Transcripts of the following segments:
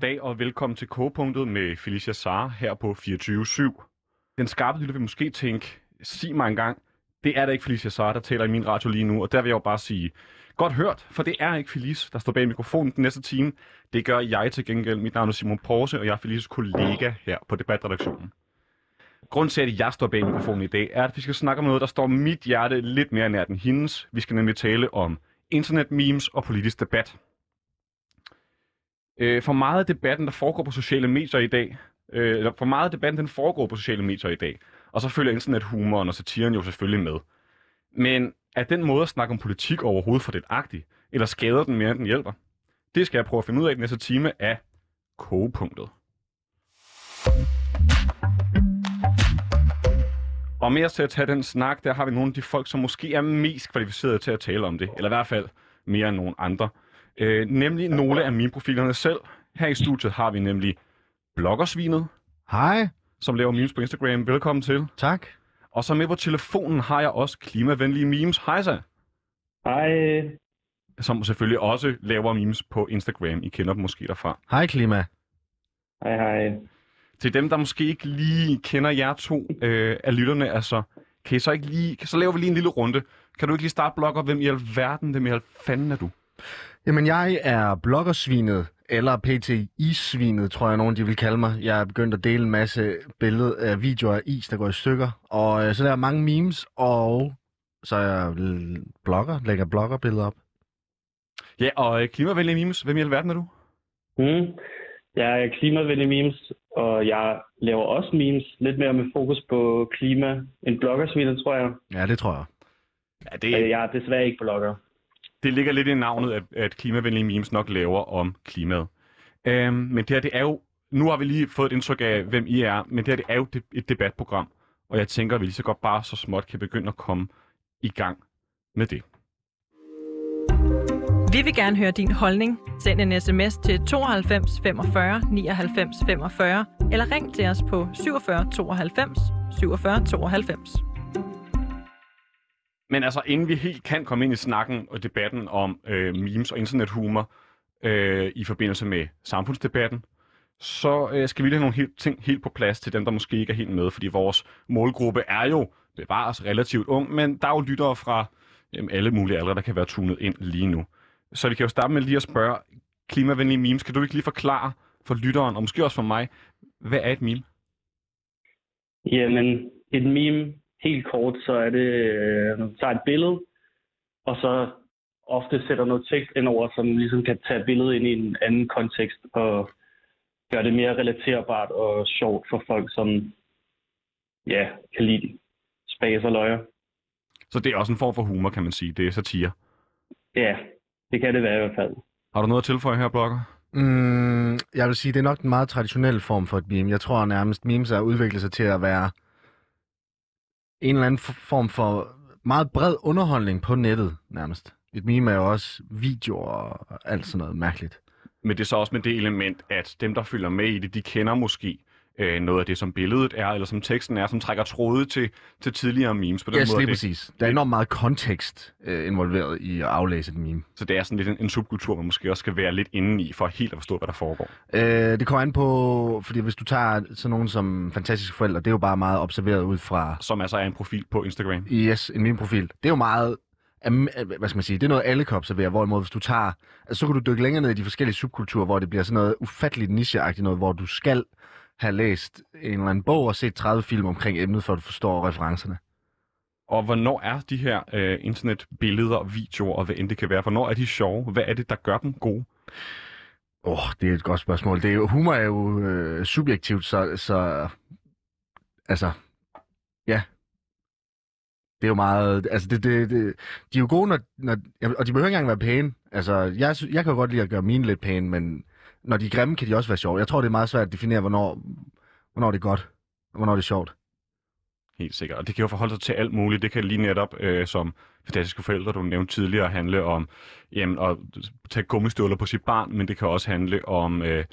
goddag og velkommen til K-punktet med Felicia Sara her på 24-7. Den skarpe lytter vil måske tænke, sig mig engang, det er da ikke Felicia Sara, der taler i min radio lige nu, og der vil jeg jo bare sige, godt hørt, for det er ikke Felice, der står bag mikrofonen den næste time. Det gør jeg til gengæld. Mit navn er Simon Porse, og jeg er Felices kollega her på Debatredaktionen. Grunden til, at jeg står bag mikrofonen i dag, er, at vi skal snakke om noget, der står mit hjerte lidt mere nær end hendes. Vi skal nemlig tale om internetmemes og politisk debat. Øh, for meget af debatten, der foregår på sociale medier i dag, øh, eller for meget af debatten, den foregår på sociale medier i dag, og så følger internethumoren og satiren jo selvfølgelig med. Men er den måde at snakke om politik overhovedet for det agtig, eller skader den mere, end den hjælper? Det skal jeg prøve at finde ud af i den næste time af kogepunktet. Og med os til at tage den snak, der har vi nogle af de folk, som måske er mest kvalificerede til at tale om det, eller i hvert fald mere end nogen andre. Øh, nemlig nogle af mine profilerne selv. Her i studiet har vi nemlig bloggersvinet, Hej. som laver memes på Instagram. Velkommen til. Tak. Og så med på telefonen har jeg også klimavenlige memes. Hej så. Hej. Som selvfølgelig også laver memes på Instagram. I kender dem måske derfra. Hej, Klima. Hej, hej. Til dem, der måske ikke lige kender jer to øh, af lytterne, altså, kan I så ikke lige, så laver vi lige en lille runde. Kan du ikke lige starte blogger, hvem i alverden, hvem i alfanden er du? Jamen, jeg er bloggersvinet, eller PTI-svinet, tror jeg, nogen de vil kalde mig. Jeg er begyndt at dele en masse billeder af videoer af is, der går i stykker. Og øh, så laver jeg mange memes, og så er jeg blogger, lægger bloggerbilleder op. Ja, og øh, klimavenlige memes, hvem i alverden er du? Mm. Jeg er klimavenlig memes, og jeg laver også memes lidt mere med fokus på klima end bloggersvinet, tror jeg. Ja, det tror jeg. Ja, det, Øh, Jeg er desværre ikke blogger det ligger lidt i navnet, at, at klimavenlige memes nok laver om klimaet. Øhm, men det her, det er jo... Nu har vi lige fået et indtryk af, hvem I er, men det her, det er jo de- et debatprogram. Og jeg tænker, at vi lige så godt bare så småt kan begynde at komme i gang med det. Vi vil gerne høre din holdning. Send en sms til 92 45 99 45 eller ring til os på 47 92 47 92. Men altså, inden vi helt kan komme ind i snakken og debatten om øh, memes og internethumor øh, i forbindelse med samfundsdebatten, så øh, skal vi lige have nogle helt, ting helt på plads til dem, der måske ikke er helt med, fordi vores målgruppe er jo bevares relativt ung, men der er jo lyttere fra jamen, alle mulige aldre, der kan være tunet ind lige nu. Så vi kan jo starte med lige at spørge klimavenlige memes. Kan du ikke lige forklare for lytteren, og måske også for mig, hvad er et meme? Jamen, et meme, helt kort, så er det, øh, tager et billede, og så ofte sætter noget tekst ind over, som ligesom kan tage billedet ind i en anden kontekst og gøre det mere relaterbart og sjovt for folk, som ja, kan lide spas og løjer. Så det er også en form for humor, kan man sige. Det er satire. Ja, det kan det være i hvert fald. Har du noget at tilføje her, blogger? Mm, jeg vil sige, det er nok den meget traditionelle form for et meme. Jeg tror nærmest, memes er udviklet sig til at være en eller anden form for meget bred underholdning på nettet, nærmest. Et meme er jo også videoer og alt sådan noget mærkeligt. Men det er så også med det element, at dem, der følger med i det, de kender måske øh, noget af det, som billedet er, eller som teksten er, som trækker tråde til, til tidligere memes. På den Ja, måde, lige det, præcis. Der er enormt meget kontekst øh, involveret i at aflæse et meme. så det er sådan lidt en, en subkultur, man måske også skal være lidt inde i, for helt at forstå, hvad der foregår. Øh, det kommer an på, fordi hvis du tager sådan nogen som fantastiske forældre, det er jo bare meget observeret ud fra Som altså er en profil på Instagram. yes, en meme-profil. Det er jo meget, hvad skal man sige, det er noget, alle kan observere, hvorimod hvis du tager, altså så kan du dykke længere ned i de forskellige subkulturer, hvor det bliver sådan noget ufatteligt nicheagtigt noget, hvor du skal have læst en eller anden bog og set 30 film omkring emnet, for at du forstår referencerne. Og hvornår er de her øh, internetbilleder videoer, og hvad end det kan være, hvornår er de sjove? Hvad er det, der gør dem gode? Åh, oh, det er et godt spørgsmål. Det er jo, humor er jo øh, subjektivt, så, så altså, ja. Det er jo meget, altså det, det, det, de er jo gode, når, når, og de behøver ikke engang være pæne. Altså, jeg, jeg kan jo godt lide at gøre mine lidt pæne, men når de er grimme, kan de også være sjove. Jeg tror, det er meget svært at definere, hvornår, hvornår det er godt, og hvornår det er sjovt. Helt sikkert. Og det kan jo forholde sig til alt muligt. Det kan lige netop, øh, som fantastiske forældre, du nævnte tidligere, handle om jamen, at tage gummistøvler på sit barn, men det kan også handle om øh,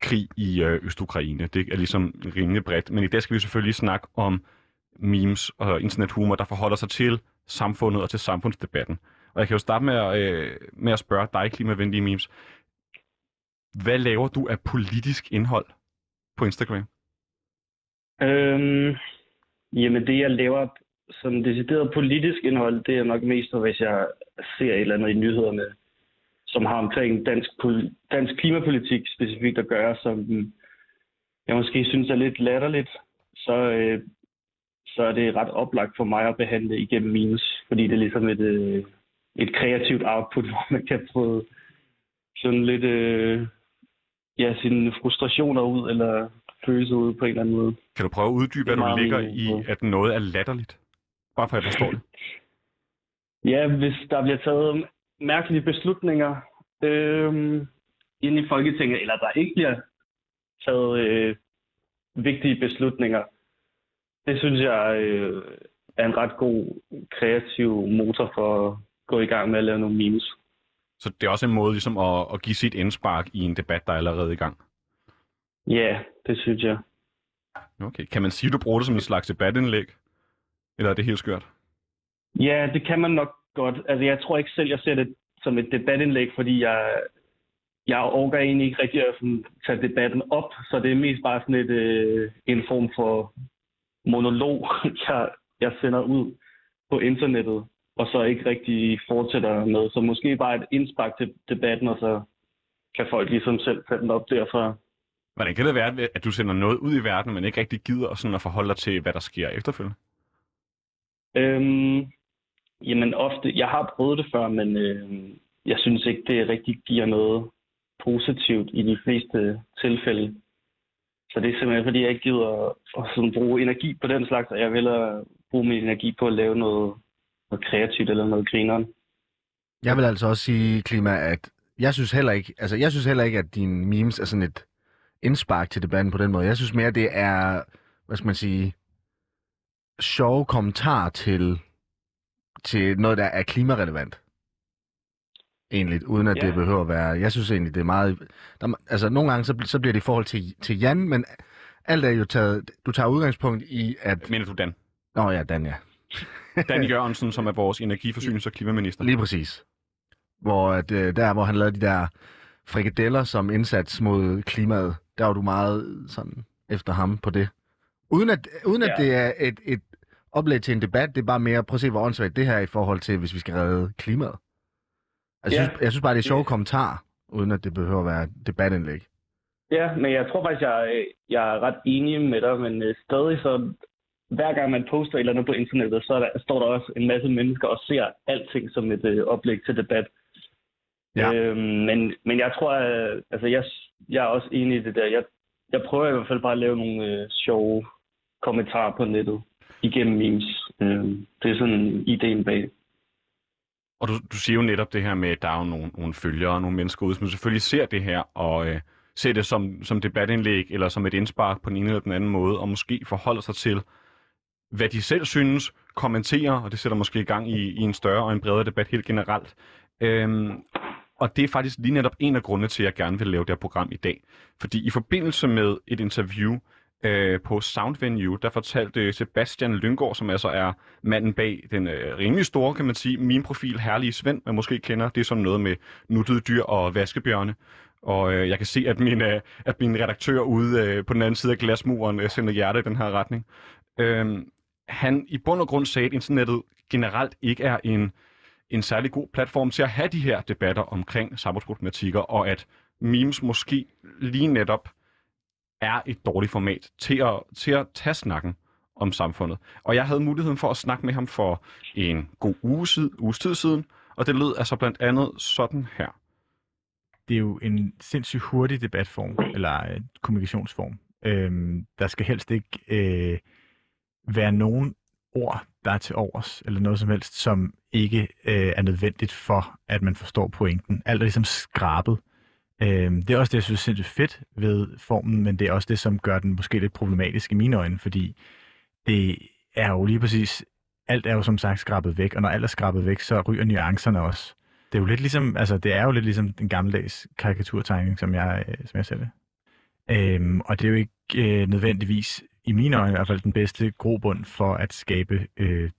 krig i øh, Øst-Ukraine. Det er ligesom rimelig bredt. Men i dag skal vi selvfølgelig snakke om memes og internethumor, der forholder sig til samfundet og til samfundsdebatten. Og jeg kan jo starte med at, øh, med at spørge dig, klimavenlige memes. Hvad laver du af politisk indhold på Instagram? Øhm, jamen det, jeg laver som decideret politisk indhold, det er nok mest, hvis jeg ser et eller andet i nyhederne, som har omkring dansk, dansk klimapolitik specifikt at gøre, som jeg måske synes er lidt latterligt, så, øh, så er det ret oplagt for mig at behandle igennem memes, fordi det er ligesom et, øh, et kreativt output, hvor man kan få sådan lidt øh, ja, sine frustrationer ud, eller følelser ud på en eller anden måde. Kan du prøve at uddybe, hvad du ligger i, at noget er latterligt? Bare for at jeg forstår det. Ja, hvis der bliver taget mærkelige beslutninger øh, inde i Folketinget, eller der ikke bliver taget øh, vigtige beslutninger, det synes jeg øh, er en ret god kreativ motor for at gå i gang med at lave nogle memes. Så det er også en måde ligesom at, at give sit indspark i en debat, der er allerede i gang. Ja, det synes jeg. Okay. Kan man sige, at du bruger det som en slags debatindlæg? Eller er det helt skørt? Ja, det kan man nok godt. Altså, jeg tror ikke selv, jeg ser det som et debatindlæg, fordi jeg, jeg overgår egentlig ikke rigtig at sådan, tage debatten op, så det er mest bare sådan et, øh, en form for monolog, jeg, jeg sender ud på internettet, og så ikke rigtig fortsætter med. Så måske bare et indspark til debatten, og så kan folk ligesom selv tage den op derfra. Hvordan kan det være, at du sender noget ud i verden, men ikke rigtig gider sådan at forholde dig til, hvad der sker efterfølgende? Øhm, jamen ofte, jeg har prøvet det før, men øh, jeg synes ikke, det rigtig giver noget positivt i de fleste tilfælde. Så det er simpelthen, fordi jeg ikke gider at sådan bruge energi på den slags, og jeg vil bruge min energi på at lave noget, noget kreativt eller noget grineren. Jeg vil altså også sige, Klima, at jeg synes heller ikke, altså jeg synes heller ikke, at dine memes er sådan et indspark til debatten på den måde. Jeg synes mere, det er, hvad skal man sige, sjove kommentarer til, til noget, der er klimarelevant. Egentlig, uden at Ja. det behøver at være... Jeg synes egentlig, det er meget... Der, altså, nogle gange, så, så bliver det i forhold til, til Jan, men alt er jo taget... Du tager udgangspunkt i, at... Mener du Dan? Nå ja, Dan, ja. Dan Jørgensen, som er vores energiforsynings- og klimaminister. Lige præcis. Hvor at, øh, der, hvor han lavede de der frikadeller som indsats mod klimaet, der var du meget sådan efter ham på det. Uden at, uden at Ja. det er et, et oplæg til en debat, det er bare mere, prøv at se, hvor åndssvagt det her er i forhold til, hvis vi skal redde klimaet. Jeg, synes, jeg synes bare, det er sjove kommentarer, uden at det behøver at være et debatindlæg. Ja, men jeg tror faktisk, jeg, jeg er ret enig med dig, men øh, stadig så, hver gang man poster et eller andet på internettet, så er der, står der også en masse mennesker og ser alting som et øh, oplæg til debat. Ja. Øhm, men, men jeg tror, at, altså jeg, jeg er også enig i det der. Jeg, jeg prøver i hvert fald bare at lave nogle øh, sjove kommentarer på nettet igennem memes. Øhm, det er sådan ideen bag. Og du, du siger jo netop det her med, at der er jo nogle, nogle følgere, nogle mennesker ude, som selvfølgelig ser det her, og øh, ser det som, som debatindlæg, eller som et indspark på den ene eller den anden måde, og måske forholder sig til, hvad de selv synes, kommenterer, og det sætter måske i gang i, i en større og en bredere debat helt generelt. Øhm, og det er faktisk lige netop en af grundene til, at jeg gerne vil lave det her program i dag. Fordi i forbindelse med et interview øh, på Soundvenue, der fortalte Sebastian Lyngård, som altså er manden bag den øh, rimelig store, kan man sige, min profil Herlige Svend, man måske kender. Det er noget med nuttede dyr og vaskebjørne. Og øh, jeg kan se, at min, øh, at min redaktør ude øh, på den anden side af glasmuren øh, sender hjerte i den her retning. Øh, han i bund og grund sagde, at internettet generelt ikke er en, en særlig god platform til at have de her debatter omkring samfundsproblematikker, og at memes måske lige netop er et dårligt format til at, til at tage snakken om samfundet. Og jeg havde muligheden for at snakke med ham for en god uge siden, uges tid siden, og det lød altså blandt andet sådan her. det er jo en sindssygt hurtig debatform, eller øh, kommunikationsform. Øhm, der skal helst ikke øh, være nogen ord, der er til overs, eller noget som helst, som ikke øh, er nødvendigt for, at man forstår pointen. Alt er ligesom skrabet. Øh, det er også det, jeg synes er sindssygt fedt ved formen, men det er også det, som gør den måske lidt problematisk i mine øjne, fordi det er jo lige præcis, alt er jo som sagt skrabet væk, og når alt er skrabet væk, så ryger nuancerne også. Det er jo lidt ligesom, altså det er jo lidt ligesom den gammeldags karikaturtegning, som jeg, øh, som jeg ser det. Øhm, og det er jo ikke øh, nødvendigvis, i mine øjne i hvert fald, den bedste grobund for at skabe øh,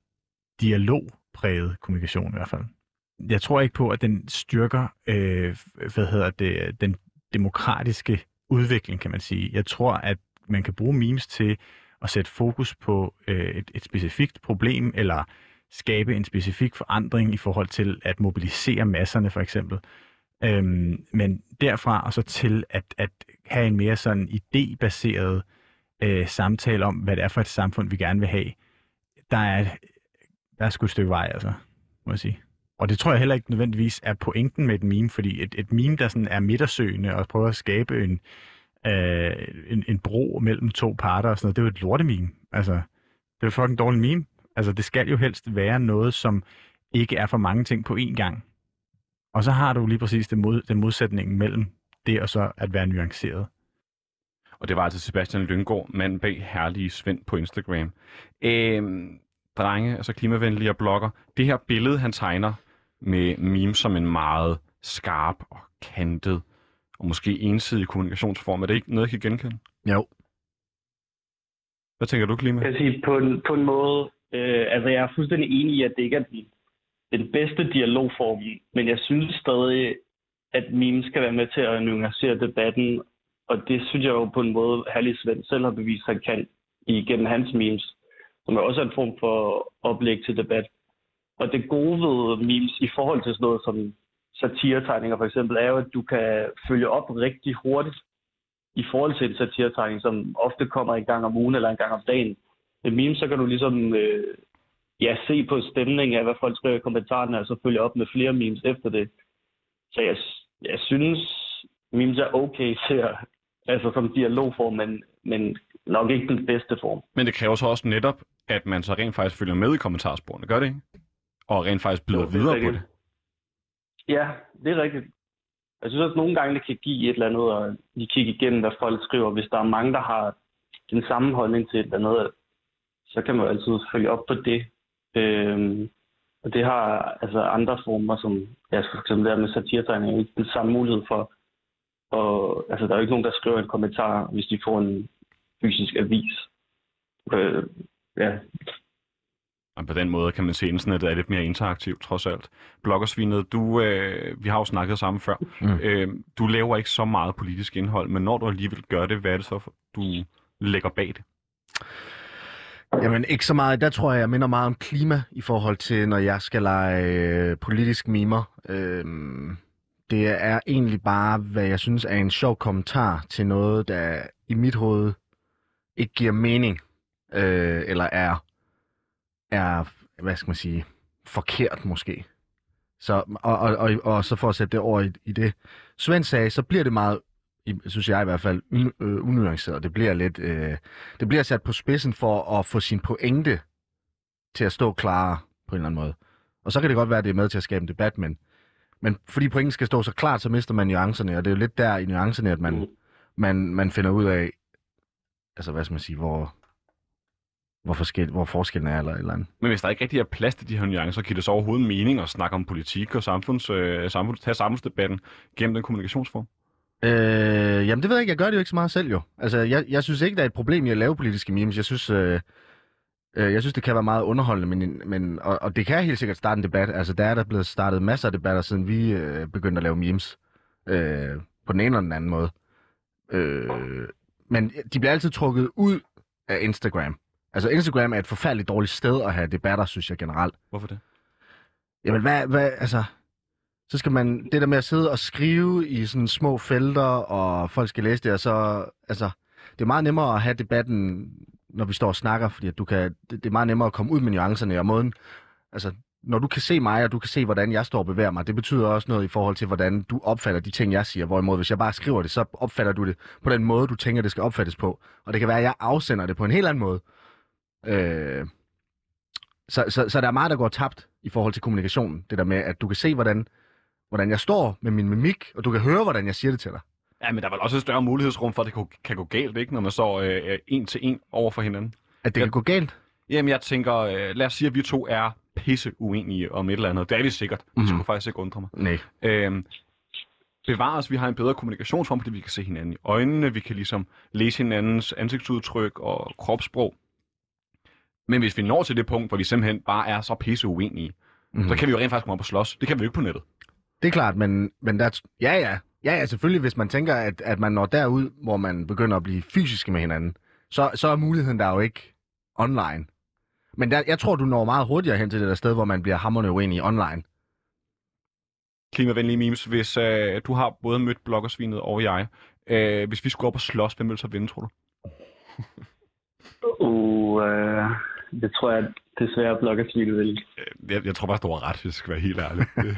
dialogpræget kommunikation i hvert fald. Jeg tror ikke på, at den styrker, øh, hvad hedder det, den demokratiske udvikling, kan man sige. Jeg tror, at man kan bruge memes til at sætte fokus på øh, et, et specifikt problem, eller skabe en specifik forandring i forhold til at mobilisere masserne, for eksempel. Øhm, men derfra og så til at, at have en mere sådan idébaseret øh, samtale om, hvad det er for et samfund, vi gerne vil have, der er, der er sgu et stykke vej, altså, må jeg sige. Og det tror jeg heller ikke nødvendigvis er pointen med et meme, fordi et, et meme, der sådan er midtersøgende og prøver at skabe en, øh, en, en bro mellem to parter og sådan noget, det er jo et lortememe. Altså, det er jo fucking dårligt meme. Altså, det skal jo helst være noget, som ikke er for mange ting på én gang. Og så har du lige præcis den, mod, den modsætning mellem det og så at være nuanceret. Og det var altså Sebastian Lyngård, mand bag Herlige Svend på Instagram. Øhm, drenge, altså klimavenlige blogger. Det her billede, han tegner med memes som en meget skarp og kantet og måske ensidig kommunikationsform, er det ikke noget, jeg kan genkende? Jo. Hvad tænker du, Klima? Jeg sige, på en, på en måde, øh, altså jeg er fuldstændig enig i, at det ikke er den, den bedste dialogform, men jeg synes stadig, at memes skal være med til at nuancere debatten, og det synes jeg jo på en måde, Herlig Svend selv har bevist, han kan igennem hans memes, som er også en form for oplæg til debat. Og det gode ved memes i forhold til sådan noget som satiretegninger for eksempel, er jo, at du kan følge op rigtig hurtigt i forhold til en satiretegning, som ofte kommer en gang om ugen eller en gang om dagen. Med memes, så kan du ligesom øh, ja, se på stemningen af, hvad folk skriver i kommentarerne, og så følge op med flere memes efter det. Så jeg, jeg synes, memes er okay til at, altså som dialogform, men, men nok ikke den bedste form. Men det kræver så også netop, at man så rent faktisk følger med i kommentarsporene, gør det ikke? Og rent faktisk byder Jo, det er videre på rigtigt. det. Ja, det er rigtigt. Jeg synes også, at nogle gange det kan give et eller andet, og lige kigge igennem, hvad folk skriver. Hvis der er mange, der har den samme holdning til et eller andet, så kan man jo altid følge op på det. Øhm, og det har altså andre former, som ja, for eksempel der med satiretegning, ikke den samme mulighed for. Og, altså, der er jo ikke nogen, der skriver en kommentar, hvis de får en fysisk avis. Øh, ja, Og på den måde kan man se, at internettet er lidt mere interaktivt, trods alt. Bloggersvinet, du, øh, vi har jo snakket sammen før. Mm. Øh, du laver ikke så meget politisk indhold, men når du alligevel gør det, hvad er det så, du lægger bag det? Jamen ikke så meget. Der tror jeg, jeg minder meget om klima i forhold til, når jeg skal lege øh, politisk mimer. Øhm, det er egentlig bare, hvad jeg synes er en sjov kommentar til noget, der i mit hoved ikke giver mening. Øh, eller er, er, hvad skal man sige, forkert måske. Så, og, og, og, og så for at sætte det over i, i det, Svend sagde, så bliver det meget, synes jeg i hvert fald, øh, unuanceret. Det bliver lidt, øh, det bliver sat på spidsen for at få sin pointe til at stå klarere på en eller anden måde. Og så kan det godt være, at det er med til at skabe en debat, men, men fordi pointen skal stå så klart, så mister man nuancerne, og det er jo lidt der i nuancerne, at man, Mm. man, man finder ud af, altså hvad skal man sige, hvor, hvor, forskel, hvor forskellen er, eller et eller andet. Men hvis der ikke rigtig er plads til de her nuancer, giver det så overhovedet mening at snakke om politik og samfunds, øh, samfunds, tage samfundsdebatten gennem den kommunikationsform? Øh, jamen det ved jeg ikke, jeg gør det jo ikke så meget selv jo. Altså jeg, jeg synes ikke, der er et problem i at lave politiske memes. Jeg synes, øh, øh, jeg synes det kan være meget underholdende, men, men, og, og det kan helt sikkert starte en debat. Altså der er der blevet startet masser af debatter, siden vi øh, begyndte at lave memes. Øh, på den ene eller den anden måde. Øh, men de bliver altid trukket ud af Instagram. Altså Instagram er et forfærdeligt dårligt sted at have debatter, synes jeg generelt. Hvorfor det? Jamen, hvad, hvad, altså... Så skal man, det der med at sidde og skrive i sådan små felter, og folk skal læse det, og så, altså, det er meget nemmere at have debatten, når vi står og snakker, fordi at du kan, det, det er meget nemmere at komme ud med nuancerne og måden, altså, når du kan se mig, og du kan se, hvordan jeg står og bevæger mig, det betyder også noget i forhold til, hvordan du opfatter de ting, jeg siger. Hvorimod, hvis jeg bare skriver det, så opfatter du det på den måde, du tænker, det skal opfattes på. Og det kan være, at jeg afsender det på en helt anden måde. Øh, så, så, så der er meget, der går tabt i forhold til kommunikationen. Det der med, at du kan se, hvordan, hvordan jeg står med min mimik, og du kan høre, hvordan jeg siger det til dig. Ja, men der er vel også et større mulighedsrum for, at det kan, kan gå galt, ikke? Når man står øh, en til en over for hinanden. At det Ja. kan gå galt. Jamen, jeg tænker, øh, lad os sige, at vi to er pisse uenige om et eller andet. Det er vi sikkert. Det Mhm. skulle faktisk ikke undre mig. Nej. Øhm, bevares, vi har en bedre kommunikationsform, fordi vi kan se hinanden i øjnene, vi kan ligesom læse hinandens ansigtsudtryk og kropssprog. Men hvis vi når til det punkt, hvor vi simpelthen bare er så pisse uenige, Mm. så kan vi jo rent faktisk komme op og slås. Det kan vi jo ikke på nettet. Det er klart, men, men der, ja, ja. Ja, ja, selvfølgelig, hvis man tænker, at, at man når derud, hvor man begynder at blive fysiske med hinanden, så, så er muligheden der jo ikke online. Men der, jeg tror, du når meget hurtigere hen til det der sted, hvor man bliver hammerende uenig online. Klimavenlige memes, hvis øh, du har både mødt bloggersvinet og jeg. Øh, hvis vi skulle op og slås, hvem vil så vinde, tror du? Uh, øh, det tror jeg desværre bloggersvinet vil. Øh, Jeg, jeg tror faktisk, du har ret, hvis jeg skal være helt ærlig.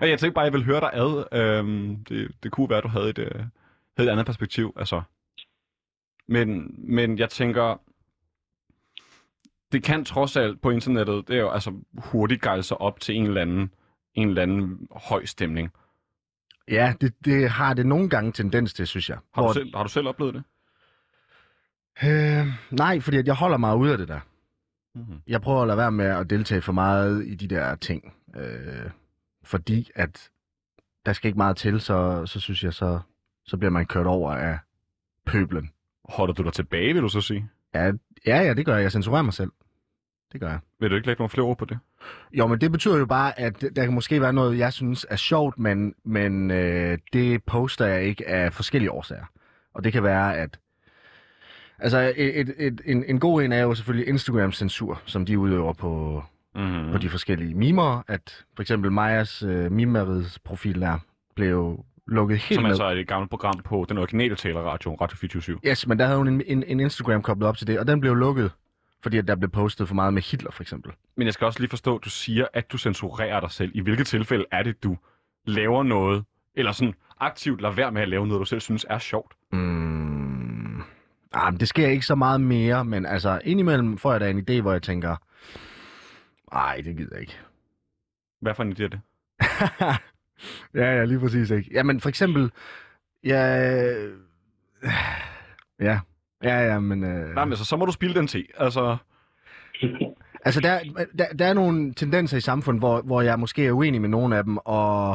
Og jeg tænkte bare, jeg ville høre dig ad. Øhm, det, det kunne være, at du havde et, øh, havde et andet perspektiv. Altså. Men, men jeg tænker, det kan trods alt på internettet, det er jo altså hurtigt gejle sig op til en eller anden, en eller anden høj stemning. Ja, det, det har det nogle gange tendens til, synes jeg. Har, Hvor- du selv, har du selv oplevet det? Øh, nej, fordi at jeg holder mig ude af det der. Mm-hmm. Jeg prøver at lade være med at deltage for meget i de der ting. Øh, fordi at der skal ikke meget til, så, så synes jeg, så, så bliver man kørt over af pøblen. Holder du dig tilbage, vil du så sige? Ja, ja, ja, det gør jeg. Jeg censurerer mig selv. Det gør jeg. Vil du ikke lægge nogle flere ord på det? Jo, men det betyder jo bare, at der kan måske være noget, jeg synes er sjovt, men, men øh, det poster jeg ikke af forskellige årsager. Og det kan være, at... Altså, et, et, et, en, en god en er jo selvfølgelig Instagram-censur, som de udøver på, Mm-hmm. på de forskellige mimer. At for eksempel Majas øh, mimerids profil der blev lukket helt Som altså er et gammelt program på den originale talerradio, Radio 24 Yes, men der havde hun en, en, en Instagram koblet op til det, og den blev lukket, fordi at der blev postet for meget med Hitler, for eksempel. Men jeg skal også lige forstå, at du siger, at du censurerer dig selv. I hvilke tilfælde er det, du laver noget, eller sådan aktivt lader være med at lave noget, du selv synes er sjovt? Mm. Ah, men det sker ikke så meget mere, men altså indimellem får jeg da en idé, hvor jeg tænker, nej, det gider jeg ikke. Hvad for en idé er det? ja, ja, lige præcis ikke. Jamen for eksempel, ja, ja, ja, ja, men... Øh... Nej, men altså, så må du spille den til. Altså, Altså, der, der, der er nogle tendenser i samfundet, hvor, hvor jeg måske er uenig med nogle af dem, og,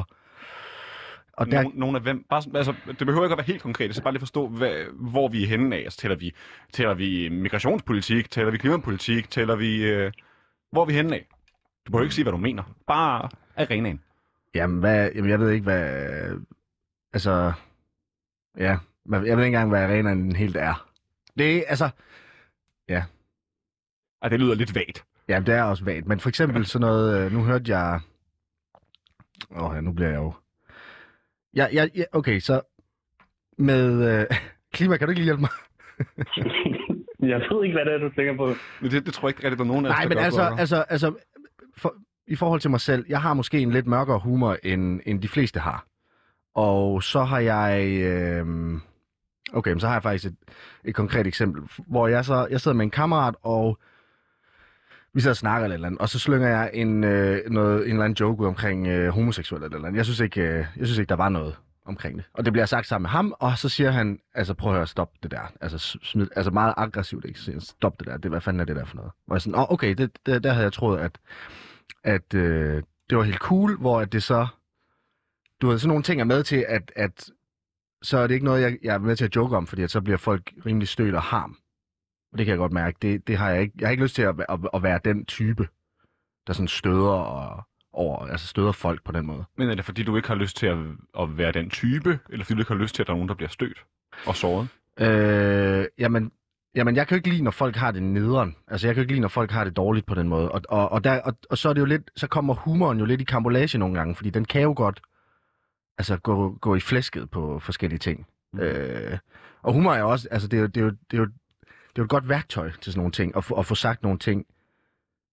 og der, nogen, nogen af hvem? Bare, altså, det behøver ikke at være helt konkret. Jeg skal bare lige forstå, hvad, hvor vi er henne af. Altså, taler vi, taler vi migrationspolitik? Taler vi klimapolitik? Taler vi... Øh, hvor er vi henne af? Du behøver ikke sige, hvad du mener. Bare arenaen. jamen, hvad, jamen, jeg ved ikke, hvad... Altså, ja, jeg ved ikke engang, hvad arenaen helt er. Det er, altså, Ej, det lyder lidt vagt. ja, det er også vagt, men for eksempel sådan noget, øh, nu hørte jeg... Åh, oh, ja, nu bliver jeg jo... Ja, ja, ja, okay, så med... Øh, klima, kan du ikke lige hjælpe mig? jeg ved ikke, hvad det er, du tænker på. Men det, det tror jeg ikke rigtig, der er nogen af Nej, men altså, altså, altså for, i forhold til mig selv, jeg har måske en lidt mørkere humor, end, end de fleste har. Og så har jeg... Øh, okay, men så har jeg faktisk et, et konkret eksempel, hvor jeg så jeg sidder med en kammerat, og vi sidder og snakker eller eller andet, og så slynger jeg en, øh, noget, en eller anden joke ud omkring øh, homoseksuelle eller eller andet. Jeg synes, ikke, øh, jeg synes ikke, der var noget omkring det. Og det bliver sagt sammen med ham, og så siger han, altså prøv at høre, stop det der. Altså, smid, altså meget aggressivt, ikke? Siger Stop det der. Det, hvad fanden er det der for noget? Hvor jeg sådan, oh, okay, det, det, der havde jeg troet, at, at øh, det var helt cool, hvor at det så, du havde sådan nogle ting er med til, at, at så er det ikke noget, jeg, jeg er med til at joke om, fordi at så bliver folk rimelig stødt og harm. Og det kan jeg godt mærke. Det, det har jeg ikke. Jeg har ikke lyst til at, at, at være den type, der sådan støder og over, altså støder folk på den måde. Men er det fordi, du ikke har lyst til at, at være den type, eller fordi du ikke har lyst til, at der er nogen, der bliver stødt og såret? Øh, jamen, jamen, jeg kan jo ikke lide, når folk har det nederen. Altså, jeg kan jo ikke lide, når folk har det dårligt på den måde. Og, og, og, der, og, og så er det jo lidt, så kommer humoren jo lidt i kambolage nogle gange, fordi den kan jo godt altså, gå, gå i flæsket på forskellige ting. Mm. Øh, og humor er jo også, altså, det er jo, det er jo, det er jo, det er jo et godt værktøj til sådan nogle ting, at få, at få sagt nogle ting,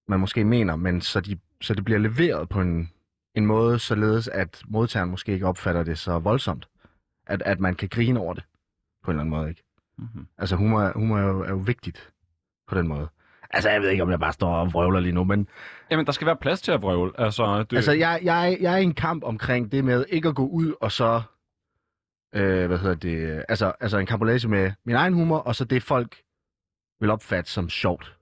man måske mener, men så, de, så det bliver leveret på en, en måde, således at modtageren måske ikke opfatter det så voldsomt. At, at man kan grine over det på en eller anden måde, ikke? Mm-hmm. Altså, humor, humor er, jo, er jo vigtigt på den måde. Altså, jeg ved ikke, om jeg bare står og vrøvler lige nu, men Jamen, der skal være plads til at vrøvle. Altså, det, altså, jeg, jeg, jeg er i en kamp omkring det med ikke at gå ud og så, øh, hvad hedder det, altså, altså en kampolage med min egen humor, og så det folk vil opfatte som sjovt.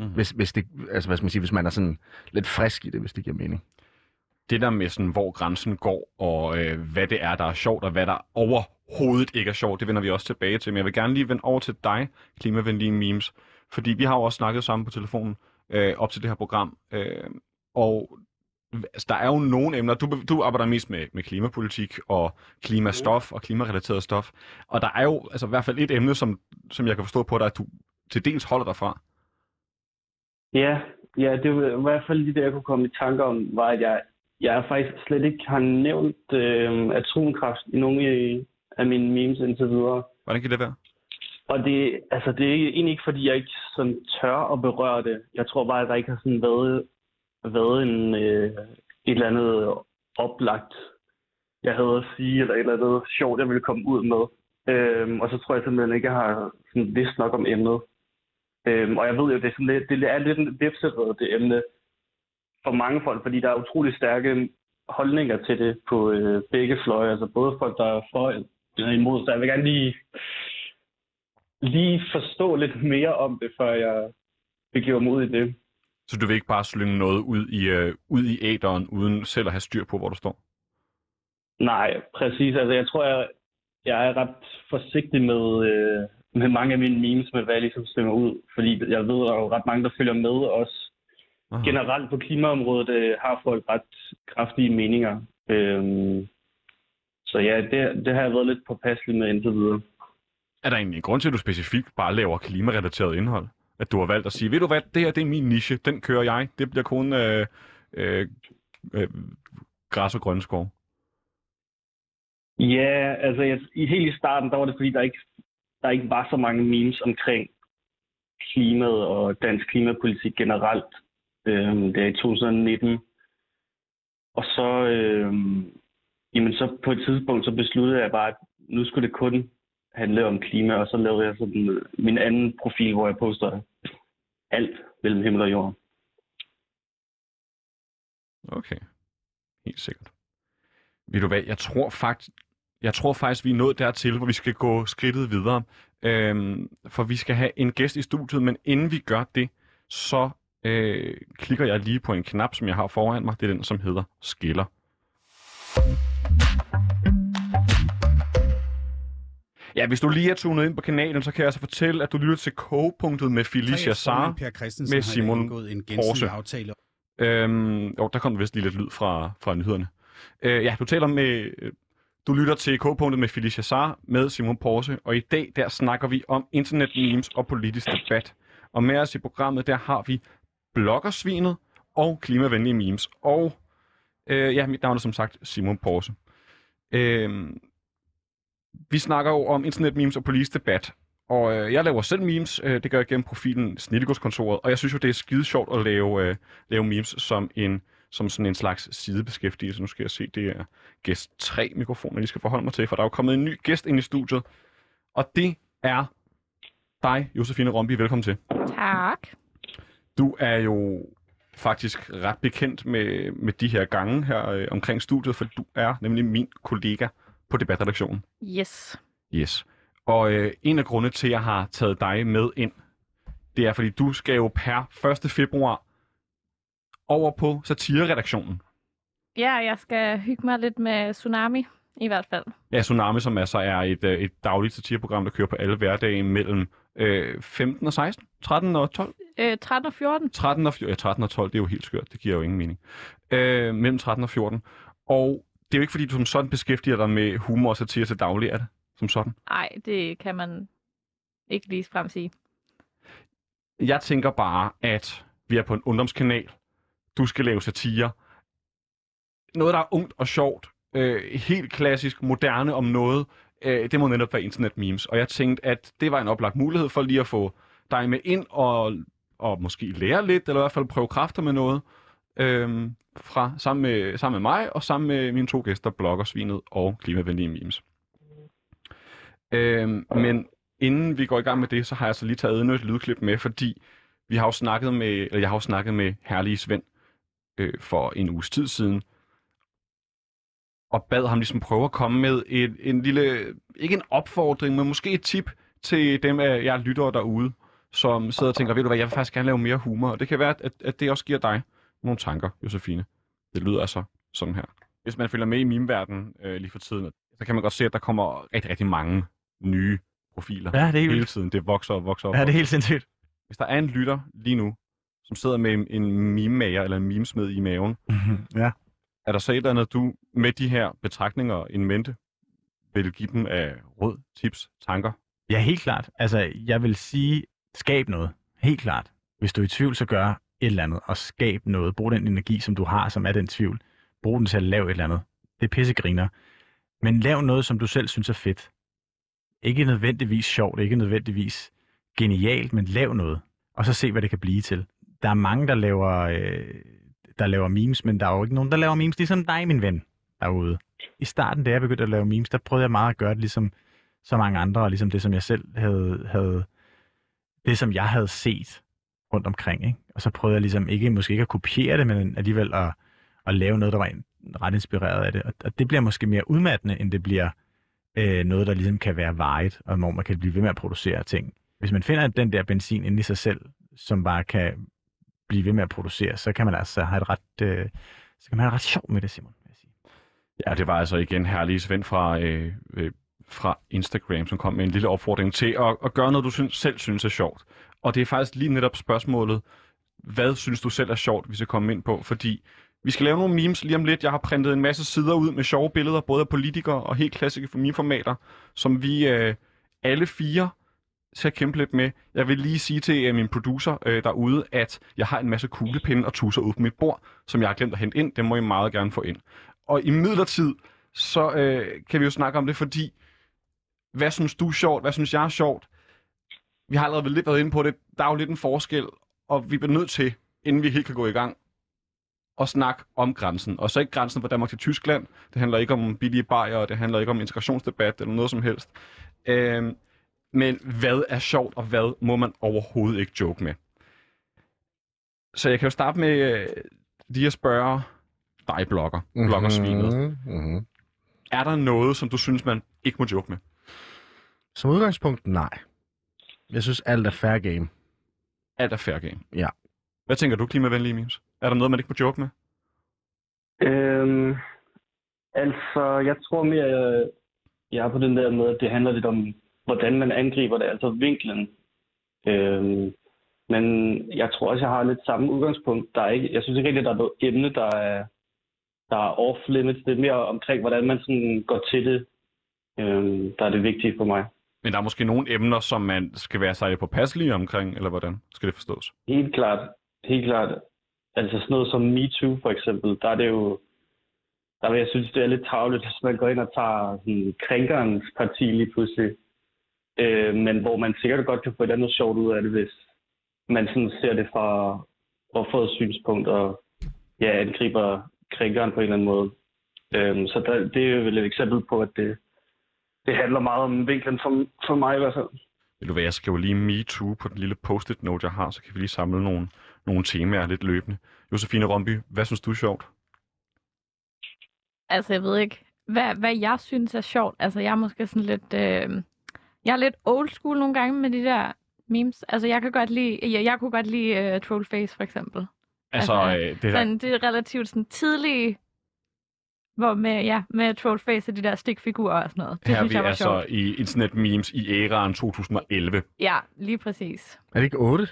Mhm. Hvis, hvis, det, altså, hvad skal man sige, hvis man er sådan lidt frisk i det, hvis det giver mening. det der med, sådan, hvor grænsen går, og øh, hvad det er, der er sjovt, og hvad der overhovedet ikke er sjovt, det vender vi også tilbage til. Men jeg vil gerne lige vende over til dig, klimavenlige memes, fordi vi har jo også snakket sammen på telefonen øh, op til det her program, øh, og altså, der er jo nogle emner, du, du arbejder mest med, med klimapolitik og klimastof og klimarelateret stof, og der er jo altså, i hvert fald et emne, som, som jeg kan forstå på dig, at du til dels holder dig fra. Ja, ja, det var i hvert fald lige det, jeg kunne komme i tanker om, var, at jeg, jeg faktisk slet ikke har nævnt øh, atomkraft i nogle af- mine memes indtil videre. Hvordan kan det være? Og det, altså, det er ikke- egentlig ikke, fordi jeg ikke sådan tør at berøre det. Jeg tror bare, at der ikke har sådan været, været en, øh, et eller andet oplagt, jeg havde at sige, eller et eller andet sjovt, jeg ville komme ud med. Øhm, og så tror jeg simpelthen ikke, jeg har sådan vidst nok om emnet. Øhm, og jeg ved jo, det er, sådan lidt, det er lidt en vipserede, det emne for mange folk, fordi der er utrolig stærke holdninger til det på øh, begge fløje. Altså både folk, der er for eller imod. Så jeg vil gerne lige lige forstå lidt mere om det, før jeg begiver mig ud i det. Så du vil ikke bare slynge noget ud i, øh, ud i æderen, uden selv at have styr på, hvor du står? Nej, præcis. Altså, jeg tror, jeg, jeg er ret forsigtig med, øh, med mange af mine memes, med hvad jeg ligesom stemmer ud. Fordi jeg ved, der er jo ret mange, der følger med også. Aha. Generelt på klimaområdet øh, har folk ret kraftige meninger. Øhm, så ja, det, det har jeg været lidt påpasselig med indtil videre. Er der egentlig en grund til, at du specifikt bare laver klimarelateret indhold? At du har valgt at sige, ved du hvad, det her det er min niche, den kører jeg. Det bliver kun øh, øh, øh, græs og grønne skov. Ja, altså jeg, i helt i starten, der var det fordi, der ikke, der ikke var så mange memes omkring klimaet og dansk klimapolitik generelt. Øhm, det er i 2019. Og så, øhm, jamen så på et tidspunkt, så besluttede jeg bare, at nu skulle det kun handle om klima, og så lavede jeg sådan øh, min anden profil, hvor jeg poster alt mellem himmel og jord. Okay. Helt sikkert. Ved du hvad, jeg tror faktisk, jeg tror faktisk, vi er nået dertil, hvor vi skal gå skridtet videre. Øhm, for vi skal have en gæst i studiet, men inden vi gør det, så øh, klikker jeg lige på en knap, som jeg har foran mig. Det er den, som hedder skiller. Ja, hvis du lige er tunet ind på kanalen, så kan jeg altså fortælle, at du lytter til kogepunktet med Felicia Sar. Med Simon gensidig aftale. Øhm, jo, der kom vist lige lidt lyd fra, fra nyhederne. Øh, ja, du taler med... Du lytter til K-punktet med Felicia Sar med Simon Porse, og i dag der snakker vi om internet memes og politisk debat. Og med os i programmet, der har vi bloggersvinet og klimavenlige memes. Og øh, ja, mit navn er som sagt Simon Porse. Øh, vi snakker jo om internet memes og politisk debat. Og øh, jeg laver selv memes, øh, det gør jeg gennem profilen Snillegårdskontoret, og jeg synes jo, det er skide sjovt at lave, øh, lave memes som en som sådan en slags sidebeskæftigelse. Nu skal jeg se, det er gæst 3 mikrofoner, jeg lige skal forholde mig til, for der er jo kommet en ny gæst ind i studiet. Og det er dig, Josefine Rombi. Velkommen til. Tak. Du er jo faktisk ret bekendt med, med de her gange her øh, omkring studiet, for du er nemlig min kollega på debatredaktionen. Yes. Yes. Og øh, en af grunde til, at jeg har taget dig med ind, det er, fordi du skal jo per 1. februar over på satireredaktionen. Ja, jeg skal hygge mig lidt med Tsunami, i hvert fald. Ja, Tsunami, som altså er et, øh, et dagligt satireprogram, der kører på alle hverdage mellem øh, 15 og 16, 13 og 12. Øh, 13 og 14. 13 og, 14, ja, 13 og 12, det er jo helt skørt. Det giver jo ingen mening. Øh, mellem 13 og 14. Og det er jo ikke, fordi du som sådan beskæftiger dig med humor og satire til daglig, er det? Som sådan. Nej, det kan man ikke lige frem sige. Jeg tænker bare, at vi er på en ungdomskanal. Du skal lave satire. Noget, der er ungt og sjovt. Øh, helt klassisk, moderne om noget. Øh, det må netop være internet memes. Og jeg tænkte, at det var en oplagt mulighed for lige at få dig med ind og, og måske lære lidt, eller i hvert fald prøve kræfter med noget. Øh, fra, sammen, med, sammen med mig og sammen med mine to gæster, Bloggersvinet og Klimavenlige Memes. Øh, men inden vi går i gang med det, så har jeg så lige taget endnu et lydklip med, fordi vi har jo snakket med, eller jeg har jo snakket med herlige Svend øh, for en uges tid siden, og bad ham ligesom prøve at komme med et, en lille, ikke en opfordring, men måske et tip til dem af jer lyttere derude, som sidder og tænker, ved du hvad, jeg vil faktisk gerne lave mere humor, og det kan være, at, at det også giver dig nogle tanker, Josefine. Det lyder altså sådan her. Hvis man følger med i meme-verdenen øh, lige for tiden, så kan man godt se, at der kommer rigtig, rigtig mange nye profiler Ja, det er helt hele tiden. Det vokser og vokser og Ja, det er vokser. helt sindssygt. Hvis der er en lytter lige nu, som sidder med en, en meme-mager eller en memesmed i maven. ja. Er der så et eller andet, du med de her betragtninger in mente vil give dem af råd, tips, tanker? Ja, helt klart. Altså, jeg vil sige, skab noget. Helt klart. Hvis du er i tvivl, så gør et eller andet, og skab noget. Brug den energi, som du har, som er den tvivl. Brug den til at lave et eller andet. Det er pissegriner. Men lav noget, som du selv synes er fedt. Ikke nødvendigvis sjovt, ikke nødvendigvis genialt, men lav noget. Og så se, hvad det kan blive til. Der er mange, der laver, øh, der laver memes, men der er jo ikke nogen, der laver memes ligesom dig, min ven, derude. I starten, da jeg begyndte at lave memes, der prøvede jeg meget at gøre det ligesom så mange andre, og ligesom det, som jeg selv havde, havde det, som jeg havde set rundt omkring. Ikke? Og så prøvede jeg ligesom ikke, måske ikke at kopiere det, men alligevel at, at lave noget, der var ret inspireret af det. Og, og det bliver måske mere udmattende, end det bliver øh, noget, der ligesom kan være vejet, og hvor man kan blive ved med at producere ting. Hvis man finder den der benzin inde i sig selv, som bare kan blive ved med at producere, så kan man altså have et ret, øh, så kan man have ret sjov med det, Simon. Vil jeg sige. Ja, det var altså igen herlig Svend fra, øh, øh, fra Instagram, som kom med en lille opfordring til at, at gøre noget, du synes, selv synes er sjovt. Og det er faktisk lige netop spørgsmålet, hvad synes du selv er sjovt, vi skal komme ind på, fordi vi skal lave nogle memes lige om lidt. Jeg har printet en masse sider ud med sjove billeder, både af politikere og helt klassiske meme-formater, som vi øh, alle fire skal kæmpe lidt med. Jeg vil lige sige til øh, min producer øh, derude, at jeg har en masse kuglepinde og tusser ude på mit bord, som jeg har glemt at hente ind. Det må I meget gerne få ind. Og i midlertid, så øh, kan vi jo snakke om det, fordi hvad synes du er sjovt? Hvad synes jeg er sjovt? Vi har allerede lidt været inde på det. Der er jo lidt en forskel, og vi bliver nødt til, inden vi helt kan gå i gang, at snakke om grænsen. Og så ikke grænsen fra Danmark til Tyskland. Det handler ikke om billige bajer, og det handler ikke om integrationsdebat eller noget som helst. Øhm, men hvad er sjovt, og hvad må man overhovedet ikke joke med? Så jeg kan jo starte med øh, lige at spørge dig, blogger, bloggersvinet. Mm-hmm. Er der noget, som du synes, man ikke må joke med? Som udgangspunkt, nej. Jeg synes, alt er fair game. Alt er fair game. Ja. Hvad tænker du, klimavenlige memes? Er der noget, man ikke må joke med? Øhm, altså, jeg tror mere, jeg, jeg er på den der med, at det handler lidt om, hvordan man angriber det, altså vinklen. Øhm, men jeg tror også, jeg har lidt samme udgangspunkt. Der er ikke, jeg synes ikke rigtig, at der er noget emne, der er, der er off-limits. Det er mere omkring, hvordan man sådan går til det, øhm, der er det vigtige for mig. Men der er måske nogle emner, som man skal være sig påpasselig omkring, eller hvordan skal det forstås? Helt klart. Helt klart. Altså sådan noget som MeToo for eksempel, der er det jo... Der vil jeg synes, det er lidt tavligt, hvis man går ind og tager sådan, krænkerens parti lige pludselig. Øh, men hvor man sikkert godt kan få et andet sjovt ud af det, hvis man sådan ser det fra offerets synspunkt og ja, angriber krænkeren på en eller anden måde. Øh, så der, det er vel et eksempel på, at det, det handler meget om vinklen for, for mig i hvert fald. Ved du hvad, jeg skriver lige MeToo på den lille post-it note, jeg har, så kan vi lige samle nogle, nogle temaer lidt løbende. Josefine Romby, hvad synes du er sjovt? Altså, jeg ved ikke, hvad, hvad jeg synes er sjovt. Altså, jeg er måske sådan lidt... Øh, jeg er lidt old school nogle gange med de der memes. Altså, jeg kan godt lide... Jeg, jeg kunne godt lide uh, Trollface, for eksempel. Altså, Altså, øh, det der, Sådan, det er relativt sådan tidlige... Hvor med, ja, med Trollface og de der stikfigurer og sådan noget. Det her er synes vi jeg var altså sjovt. i internet-memes i æraen 2011. Ja, lige præcis. Er det ikke 8?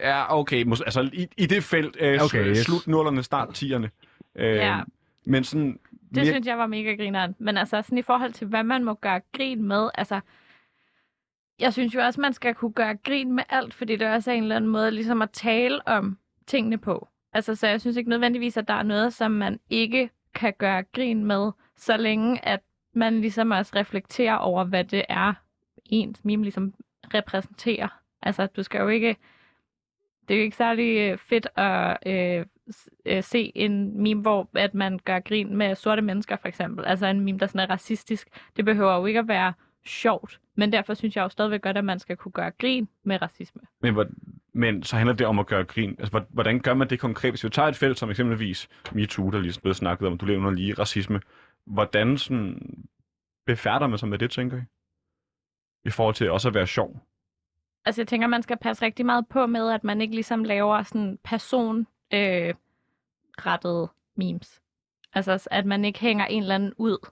Ja, okay. Mås- altså, i, i det felt, øh, Okay, okay, yes. slut nullerne, start 10'erne. Øh, Ja. Men sådan... Det mere- synes jeg var mega grineren. Men altså, sådan i forhold til, hvad man må gøre grin med, altså, jeg synes jo også, man skal kunne gøre grin med alt, fordi det også er en eller anden måde ligesom at tale om tingene på. Altså, så jeg synes ikke nødvendigvis, at der er noget, som man ikke kan gøre grin med, så længe at man ligesom også reflekterer over, hvad det er, ens meme ligesom repræsenterer. Altså, du skal jo ikke... Det er jo ikke særlig øh, fedt at øh, øh, se en meme, hvor at man gør grin med sorte mennesker, for eksempel. Altså en meme, der sådan er racistisk. Det behøver jo ikke at være sjovt. Men derfor synes jeg jo stadigvæk godt, at man skal kunne gøre grin med racisme. Men, hvor- men så handler det om at gøre grin. Altså, hvor- hvordan gør man det konkret? Hvis vi tager et felt som eksempelvis MeToo, der lige blevet snakket om, du lever lige racisme. Hvordan sådan befærder man sig med det, tænker I? I forhold til også at være sjov. Altså jeg tænker, man skal passe rigtig meget på med, at man ikke ligesom laver sådan person øh, rettede memes. Altså at man ikke hænger en eller anden ud.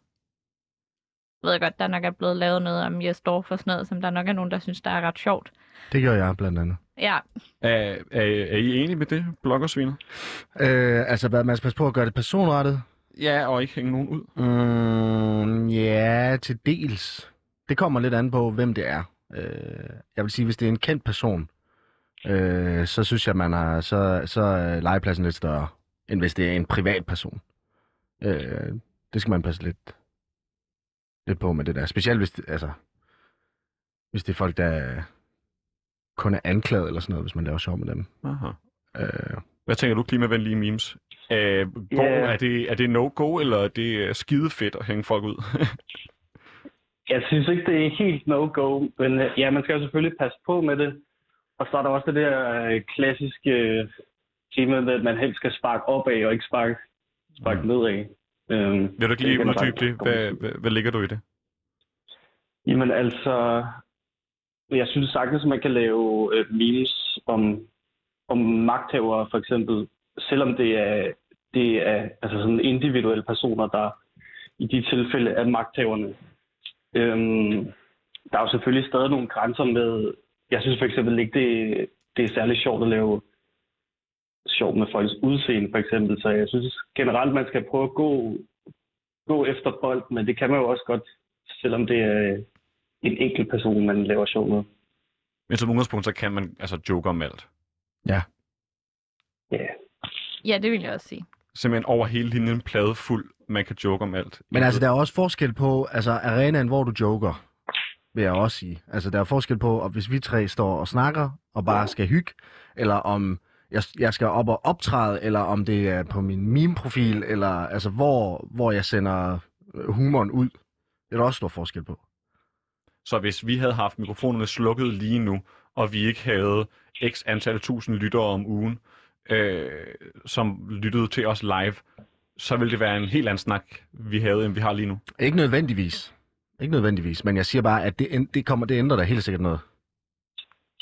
Jeg ved godt, der nok er blevet lavet noget om Jes Dorf og sådan noget, som der nok er nogen, der synes, der er ret sjovt. Det gør jeg blandt andet. Ja, Er, er, er I enige med det, bloggersviner? Øh, altså, hvad, man skal passe på at gøre det personrettet. Ja, og ikke hænge nogen ud. Mm, ja, til dels. Det kommer lidt an på, hvem det er. Øh, jeg vil sige, hvis det er en kendt person, øh, så synes jeg, man har, så, så er legepladsen lidt større, end hvis det er en privat person. Øh, det skal man passe lidt, lidt på med det der. Specielt hvis det, altså, hvis det er folk, der kun er anklaget eller sådan noget, hvis man laver sjov med dem. Aha. Øh, Hvad tænker du, klimavenlige memes? Øh, går, Ja. er, det, er det no-go, eller er det skide fedt at hænge folk ud? Jeg synes ikke, det er helt no-go, men øh, ja, man skal jo selvfølgelig passe på med det. Og så er der også det der øh, klassiske øh, tema med, at man helst skal sparke opad og ikke sparke, sparke nedad. Øhm, Vil du ikke lige uddybe det? Hvad, hvad, hvad ligger du i det? Jamen altså, jeg synes sagtens, man kan lave øh, memes om, om magthavere for eksempel, selvom det er, det er altså sådan individuelle personer, der i de tilfælde er magthaverne. Øhm, der er jo selvfølgelig stadig nogle grænser med, jeg synes for eksempel ikke, det, det er særlig sjovt at lave sjovt med folks udseende for eksempel, så jeg synes generelt, man skal prøve at gå, gå efter bold, men det kan man jo også godt, selvom det er en enkelt person, man laver sjov med. Men som udgangspunkt, så kan man altså joke om alt. Ja. ja, det vil jeg også sige. Simpelthen over hele linjen plade fuld, man kan joke om alt. Men altså, der er også forskel på, altså arenaen, hvor du joker, vil jeg også sige. Altså, der er forskel på, om hvis vi tre står og snakker, og bare skal hygge, eller om jeg, jeg skal op og optræde, eller om det er på min meme-profil, eller altså, hvor, hvor jeg sender øh, humoren ud. Det er der også stor forskel på. Så hvis vi havde haft mikrofonerne slukket lige nu, og vi ikke havde x antal tusind lyttere om ugen, øh, som lyttede til os live, så ville det være en helt anden snak, vi havde, end vi har lige nu. Ikke nødvendigvis. Ikke nødvendigvis, men jeg siger bare, at det, det, kommer, det ændrer da helt sikkert noget.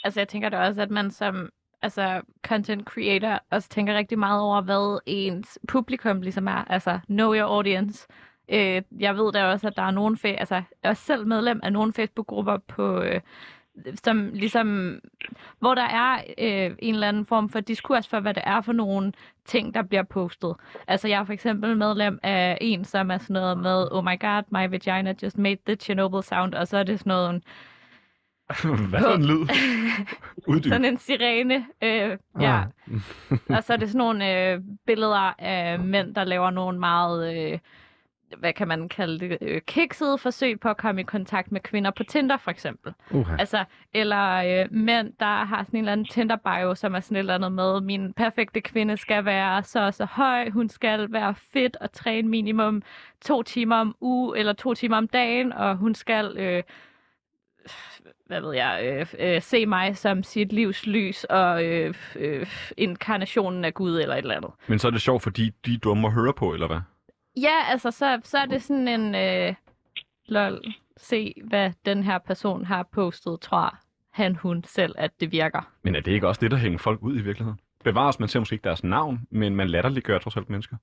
Altså, jeg tænker da også, at man som altså, content creator også tænker rigtig meget over, hvad ens publikum ligesom er. Altså, know your audience. Øh, jeg ved da også, at der er nogen, fa- altså, jeg er selv medlem af nogle Facebook-grupper på, øh, som ligesom, hvor der er øh, en eller anden form for diskurs for, hvad det er for nogle ting, der bliver postet. Altså, jeg er for eksempel medlem af en, som er sådan noget med, oh my god, my vagina just made the Chernobyl sound, og så er det sådan noget, Hvad for en lyd? Uddyb. sådan en sirene. Øh, ja. og så er det sådan nogle øh, billeder af mænd, der laver nogle meget, øh, hvad kan man kalde det, øh, kiksede forsøg på at komme i kontakt med kvinder på Tinder, for eksempel. Uh-huh. Altså, eller øh, mænd, der har sådan en eller anden Tinder-bio, som er sådan et eller andet med, min perfekte kvinde skal være så og så høj, hun skal være fit og træne minimum to timer om uge, eller to timer om dagen, og hun skal... Øh, hvad ved jeg, øh, øh, se mig som sit livs lys og øh, øh, inkarnationen af Gud eller et eller andet. Men så er det sjovt, fordi de er dumme at høre på, eller hvad? Ja, altså så, så er det sådan en, øh, lol, se hvad den her person har postet, tror han, hun selv, at det virker. Men er det ikke også det, der hænger folk ud i virkeligheden? Bevares, man ser måske ikke deres navn, men man latterliggør trods alt mennesker.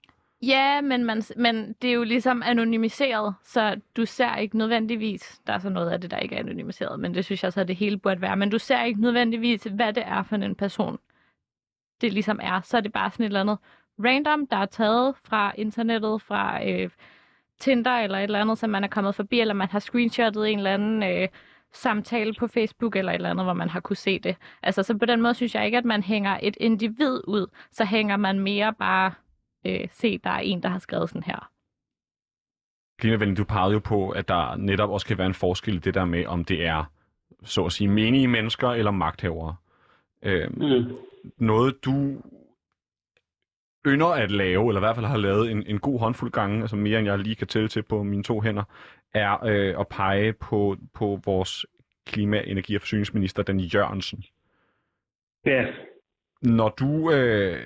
Ja, men, man, men det er jo ligesom anonymiseret, så du ser ikke nødvendigvis, der er så noget af det, der ikke er anonymiseret, men det synes jeg så, at det hele burde være, men du ser ikke nødvendigvis, hvad det er for en person, det ligesom er. Så er det bare sådan et eller andet random, der er taget fra internettet, fra øh, Tinder eller et eller andet, som man er kommet forbi, eller man har screenshottet en eller anden øh, samtale på Facebook eller et eller andet, hvor man har kunne se det. Altså, så på den måde synes jeg ikke, at man hænger et individ ud, så hænger man mere bare øh, se, der er en, der har skrevet sådan her. Klimavenlig, du pegede jo på, at der netop også kan være en forskel i det der med, om det er, så at sige, menige mennesker eller magthavere. Øhm, Mm. noget, du ynder at lave, eller i hvert fald har lavet en, en god håndfuld gange, altså mere end jeg lige kan tælle til på mine to hænder, er øh, at pege på, på vores klima-, energi- og forsyningsminister, den Jørgensen. Ja, Når du øh,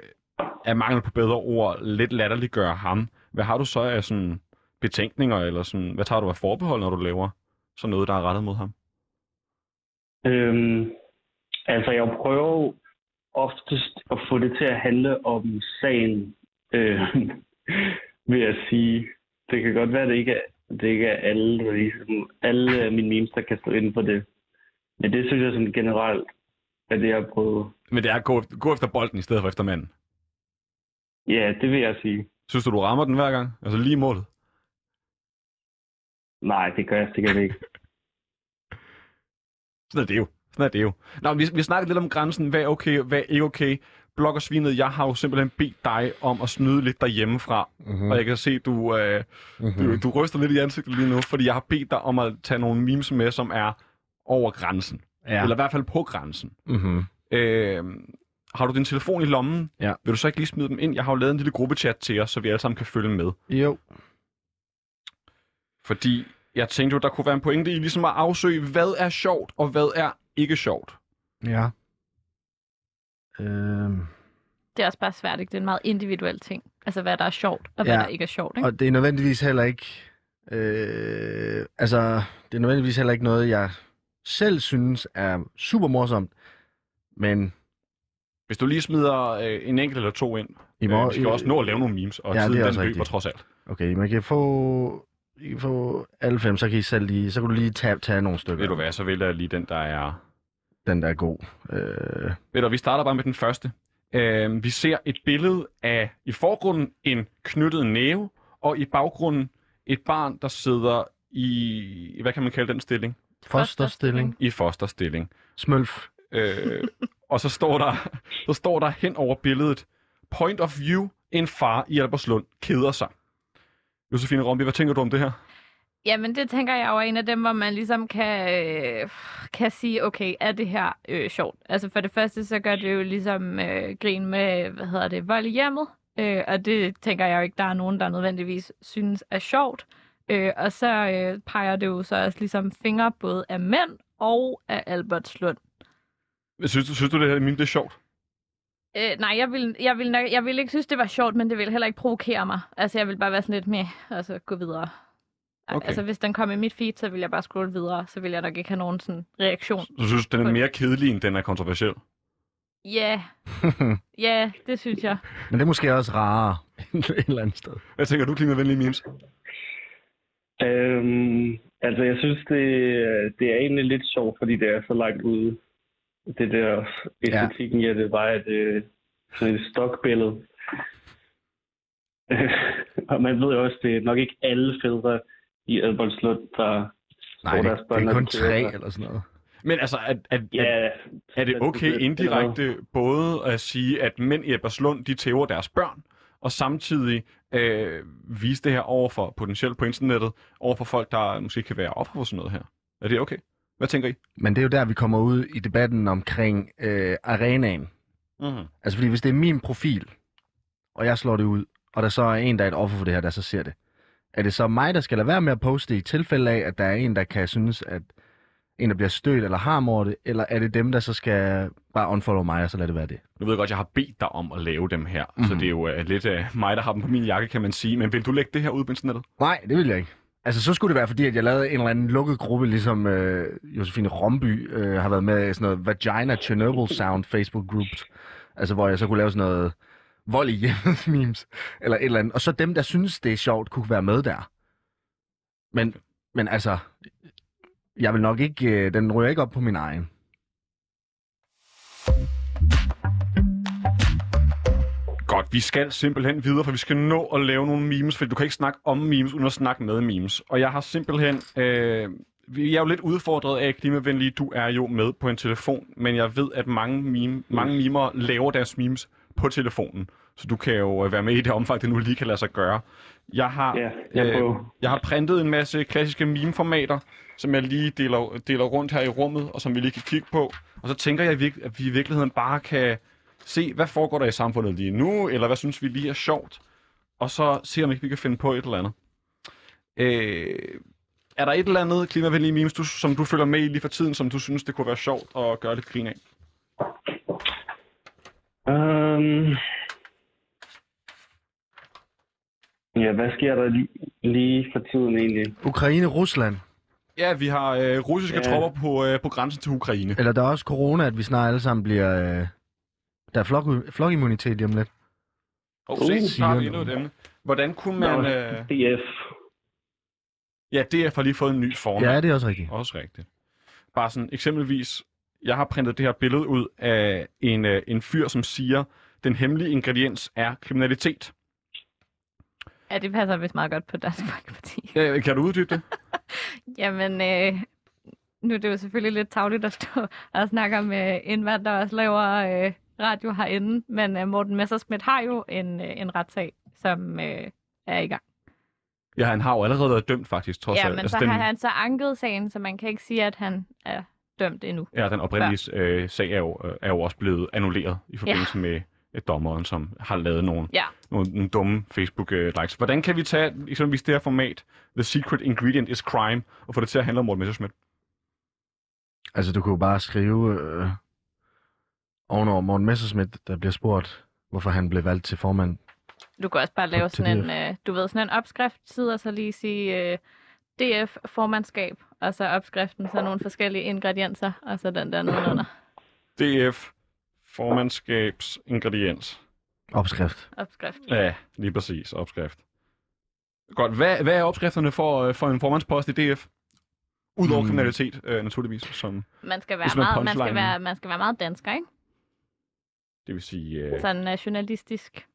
er mangel på bedre ord, lidt latterliggør ham, hvad har du så af sådan betænkninger, eller sådan, hvad tager du af forbehold, når du laver sådan noget, der er rettet mod ham? Øhm, altså, jeg prøver oftest at få det til at handle om sagen, øh, vil jeg sige. Det kan godt være, at det ikke er, det ikke er alle, ligesom, alle af mine memes, der kan stå inden for det. Men det synes jeg sådan generelt, at det jeg har prøvet. Men det er at gå, gå efter bolden i stedet for efter manden. Ja, det vil jeg sige. Synes du, du rammer den hver gang? Altså lige målet? Nej, det gør jeg sikkert ikke. Sådan er det jo. Sådan er det jo. Nå, vi, vi snakkede lidt om grænsen. Hvad er okay, hvad er ikke okay? Bloggersvinet, jeg har jo simpelthen bedt dig om at snyde lidt derhjemmefra. Mm-hmm. Og jeg kan se, du, øh, du, du ryster lidt i ansigtet lige nu, fordi jeg har bedt dig om at tage nogle memes med, som er over grænsen. Ja. Eller i hvert fald på grænsen. Mm-hmm. Øh, har du din telefon i lommen? Ja. Vil du så ikke lige smide dem ind? Jeg har jo lavet en lille gruppechat til os, så vi alle sammen kan følge med. Jo. Fordi jeg tænkte jo, der kunne være en pointe i ligesom at afsøge, hvad er sjovt, og hvad er ikke sjovt. Ja. Øhm. Det er også bare svært, ikke? Det er en meget individuel ting. Altså, hvad der er sjovt, og hvad Ja. der ikke er sjovt, ikke? Og det er nødvendigvis heller ikke... Øh, altså, det er nødvendigvis heller ikke noget, jeg selv synes er super morsomt. Men Hvis du lige smider øh, en enkelt eller to ind, i øh, morgen... vi skal også nå at lave nogle memes, og Ja, tiden den løber rigtigt. trods alt. Okay, man kan få... I kan få alle fem, så kan I selv lige... Så kan du lige tage, tage nogle stykker. Ved du hvad, så vælger jeg lige den, der er... Den der er god. Øh, Ved du, vi starter bare med den første. Øh, vi ser et billede af i forgrunden en knyttet næve, og i baggrunden et barn, der sidder i, hvad kan man kalde den stilling? fosterstilling. I fosterstilling. Smølf. Øh, og så står, der, så står der hen over billedet, point of view, en far i Albertslund keder sig. Josefine Rombi, hvad tænker du om det her? Jamen, det tænker jeg jo er en af dem, hvor man ligesom kan, øh, kan sige, okay, er det her øh, sjovt? Altså for det første, så gør det jo ligesom øh, grin med, hvad hedder det, vold i hjemmet. Øh, og det tænker jeg jo ikke, der er nogen, der nødvendigvis synes er sjovt. Øh, og så øh, peger det jo så også ligesom fingre både af mænd og af Albertslund. Synes, du- synes du, det her meme det er sjovt? Øh, nej, jeg vil, jeg, vil nok, jeg vil ikke synes, det var sjovt, men det vil heller ikke provokere mig. Altså, jeg vil bare være sådan lidt med, altså gå videre. Okay. Altså, hvis den kom i mit feed, så vil jeg bare scrolle videre. Så vil jeg nok ikke have nogen sådan reaktion. Du synes, den er mere kedelig, end den er kontroversiel? Ja, ja, det synes jeg. Men det er måske også rarere et eller andet sted. Hvad tænker du, klimavenlige memes? Øhm, altså, jeg synes, det, det er egentlig lidt sjovt, fordi det er så langt ude. Det der æstetikken i det var, at det er sådan et stokbillede. og man ved jo også, det er nok ikke alle fædre i Albertslund, der Nej, det, deres det børn, er når kun tre eller sådan noget. Men altså, er, er, er, Ja, er det altså, okay det- indirekte både at sige, at mænd i Ebersund, de tæver deres børn, og samtidig øh, vise det her over for potentielt på internettet, over for folk, der måske kan være offer for sådan noget her? Er det okay? Hvad tænker I? Men det er jo der, vi kommer ud i debatten omkring øh, arenaen. Mm-hmm. Altså fordi hvis det er min profil, og jeg slår det ud, og der så er en, der er et offer for det her, der så ser det, er det så mig, der skal lade være med at poste i tilfælde af, at der er en, der kan synes, at en, der bliver stødt eller har over det, eller er det dem, der så skal bare unfollow mig, og så lade det være det? Nu ved jeg godt, jeg har bedt dig om at lave dem her, mm-hmm. så Mhm. det er jo uh, lidt uh, mig, der har dem på min jakke, kan man sige. Men vil du lægge det her ud på internettet? Nej, det vil jeg ikke. Altså, så skulle det være, fordi at jeg lavede en eller anden lukket gruppe, ligesom øh, Josefine Romby øh, har været med i sådan noget Vagina Chernobyl Sound Facebook groups. Altså, hvor jeg så kunne lave sådan noget vold i hjemmet memes, eller et eller andet. Og så dem, der synes, det er sjovt, kunne være med der. Men, men altså, jeg vil nok ikke, øh, den ryger ikke op på min egen. Godt, vi skal simpelthen videre, for vi skal nå at lave nogle memes, for du kan ikke snakke om memes, uden at snakke med memes. Og jeg har simpelthen... Øh, vi er jo lidt udfordret af klimavenlige. Du er jo med på en telefon, men jeg ved, at mange, meme, mange mimer laver deres memes på telefonen. Så du kan jo øh, være med i det omfang, det nu lige kan lade sig gøre. Jeg har, Ja, jeg prøver. jeg har printet en masse klassiske meme-formater, som jeg lige deler, deler rundt her i rummet, og som vi lige kan kigge på. Og så tænker jeg, at vi i virkeligheden bare kan se, hvad foregår der i samfundet lige nu, eller hvad synes vi lige er sjovt, og så se, om ikke vi kan finde på et eller andet. Øh, er der et eller andet klimavenlige memes, du, som du følger med i lige for tiden, som du synes, det kunne være sjovt at gøre lidt grin af? Øhm... Ja, hvad sker der lige, lige for tiden egentlig? Ukraine-Rusland. Ja, vi har øh, russiske Ja. tropper på, øh, på grænsen til Ukraine. Eller der er også corona, at vi snart alle sammen bliver... Øh, der er flok, flokimmunitet lige om lidt. Og Uh, se, så har vi siger endnu et emne. Hvordan kunne Nå, man... Øh... DF. Ja, DF har lige fået en ny formand. Ja, det er også rigtigt. Også rigtigt. Bare sådan eksempelvis, jeg har printet det her billede ud af en, øh, en fyr, som siger, den hemmelige ingrediens er kriminalitet. Ja, det passer vist meget godt på Dansk Folkeparti. Øh, kan du uddybe det? Jamen, øh, nu er det jo selvfølgelig lidt tavligt at stå og snakke om øh, en mand, der også laver øh, radio herinde, men øh, Morten Messerschmidt har jo en, øh, en retssag, som øh, er i gang. Ja, han har jo allerede været dømt faktisk, trods Ja, alt. men Altså, så den, har han så anket sagen, så man kan ikke sige, at han er dømt endnu. Ja, den oprindelige øh, sag er jo, øh, er jo også blevet annulleret i forbindelse ja. med øh, dommeren, som har lavet nogle, Ja. nogle, nogle dumme Facebook-likes. Hvordan kan vi tage eksempelvis det her format, The Secret Ingredient is Crime, og få det til at handle om Morten Messerschmidt? Altså, du kunne jo bare skrive øh, ovenover Morten Messerschmidt, der bliver spurgt, hvorfor han blev valgt til formand. Du kan også bare lave sådan en, øh, du ved, sådan en opskriftside, og så lige sige øh, DF-formandskab, og så opskriften, så nogle forskellige ingredienser, og så den der nedenunder. DF, formandskabs ingrediens. Opskrift. Opskrift. Ja, lige præcis, opskrift. Godt, hvad, hvad er opskrifterne for, øh, for en formandspost i DF? Udover mm. kriminalitet, øh, naturligvis, som Man skal være, meget, man skal være, man skal være meget dansker, ikke? Det vil sige øh, Sådan uh, journalistisk.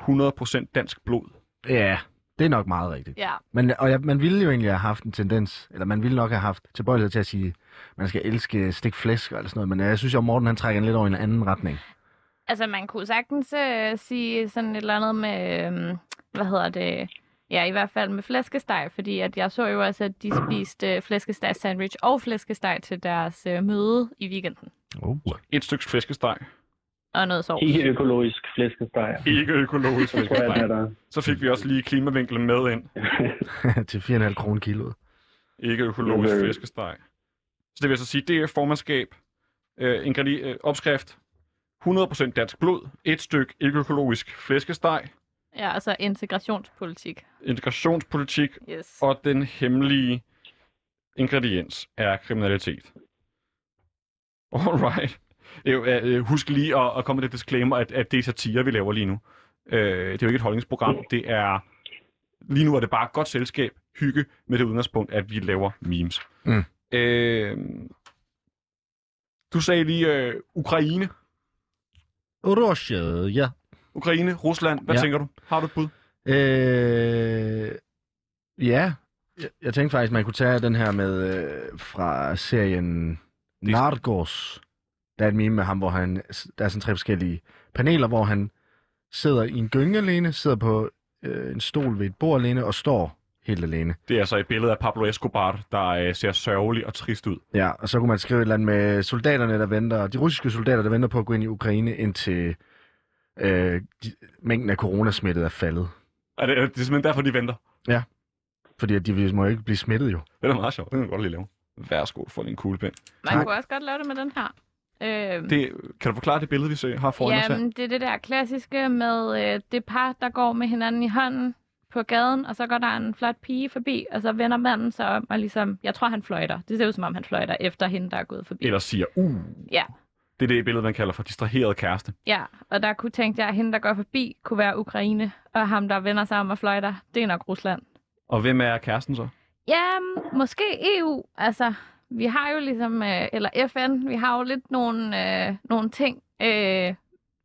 100% dansk blod. Ja, det er nok meget rigtigt. Ja. Men, og ja, man ville jo egentlig have haft en tendens, eller man ville nok have haft tilbøjelighed til at sige, at man skal elske stik flæsk eller sådan noget, men øh, jeg synes jo, at Morten han trækker en lidt over i en anden retning. Altså, man kunne sagtens uh, sige sådan et eller andet med, um, hvad hedder det, ja, i hvert fald med flæskesteg, fordi at jeg så jo også, at de spiste uh, flæskesteg sandwich og flæskesteg til deres uh, møde i weekenden. Oh. Et stykke flæskesteg. Og noget sovs. Ikke økologisk flæskesteg. Ikke økologisk jeg, flæskesteg. er der. Så fik vi også lige klimavinklen med ind. til 4,5 kroner kiloet. Ikke økologisk Øh. flæskesteg. Så det vil altså sige, det er formandskab, øh, ingredi- øh, opskrift, 100% dansk blod, et stykke ikke økologisk flæskesteg, Ja, altså integrationspolitik. integrationspolitik Yes. og den hemmelige ingrediens er kriminalitet. Alright. Øh, øh, husk lige at, at komme med det disclaimer, at, at det er satire, vi laver lige nu. Øh, det er jo ikke et holdningsprogram. Det er lige nu er det bare godt selskab, hygge med det udgangspunkt, at vi laver memes. Mm. Øh, du sagde lige øh, Ukraine. Russia, ja. Ukraine, Rusland. Hvad Ja. tænker du? Har du et bud? Øh, ja, jeg, jeg tænkte faktisk, man kunne tage den her med øh, fra serien Narcos. Der er et meme med ham, hvor han, der er sådan tre forskellige paneler, hvor han sidder i en gynge alene, sidder på øh, en stol ved et bord alene og står helt alene. Det er altså et billede af Pablo Escobar, der øh, ser sørgelig og trist ud. Ja, og så kunne man skrive et eller andet med soldaterne, der venter, de russiske soldater, der venter på at gå ind i Ukraine, indtil øh, de, mængden af coronasmittet er faldet. Er det, er det simpelthen derfor, de venter? Fordi at de må jo ikke blive smittet jo. Det er da meget sjovt. Det kan du godt lige lave. Værsgo for din kuglepen. Man tak. kunne også godt lave det med den her. Øh, Det, kan du forklare det billede, vi ser, har foran os her? Jamen, det er det der klassiske med øh, det par, der går med hinanden i hånden på gaden, og så går der en flot pige forbi, og så vender manden sig om, og ligesom, jeg tror, han fløjter. Det ser ud som om, han fløjter efter hende, der er gået forbi. Eller siger, uh. Ja. Det er det billede, man kalder for distraheret kæreste. Ja, og der kunne tænke jeg, at hende, der går forbi, kunne være Ukraine, og ham, der vender sig om og fløjter, det er nok Rusland. Og hvem er kæresten så? Ja, måske EU. Altså, vi har jo ligesom, øh, eller FN, vi har jo lidt nogle, øh, nogle ting, øh,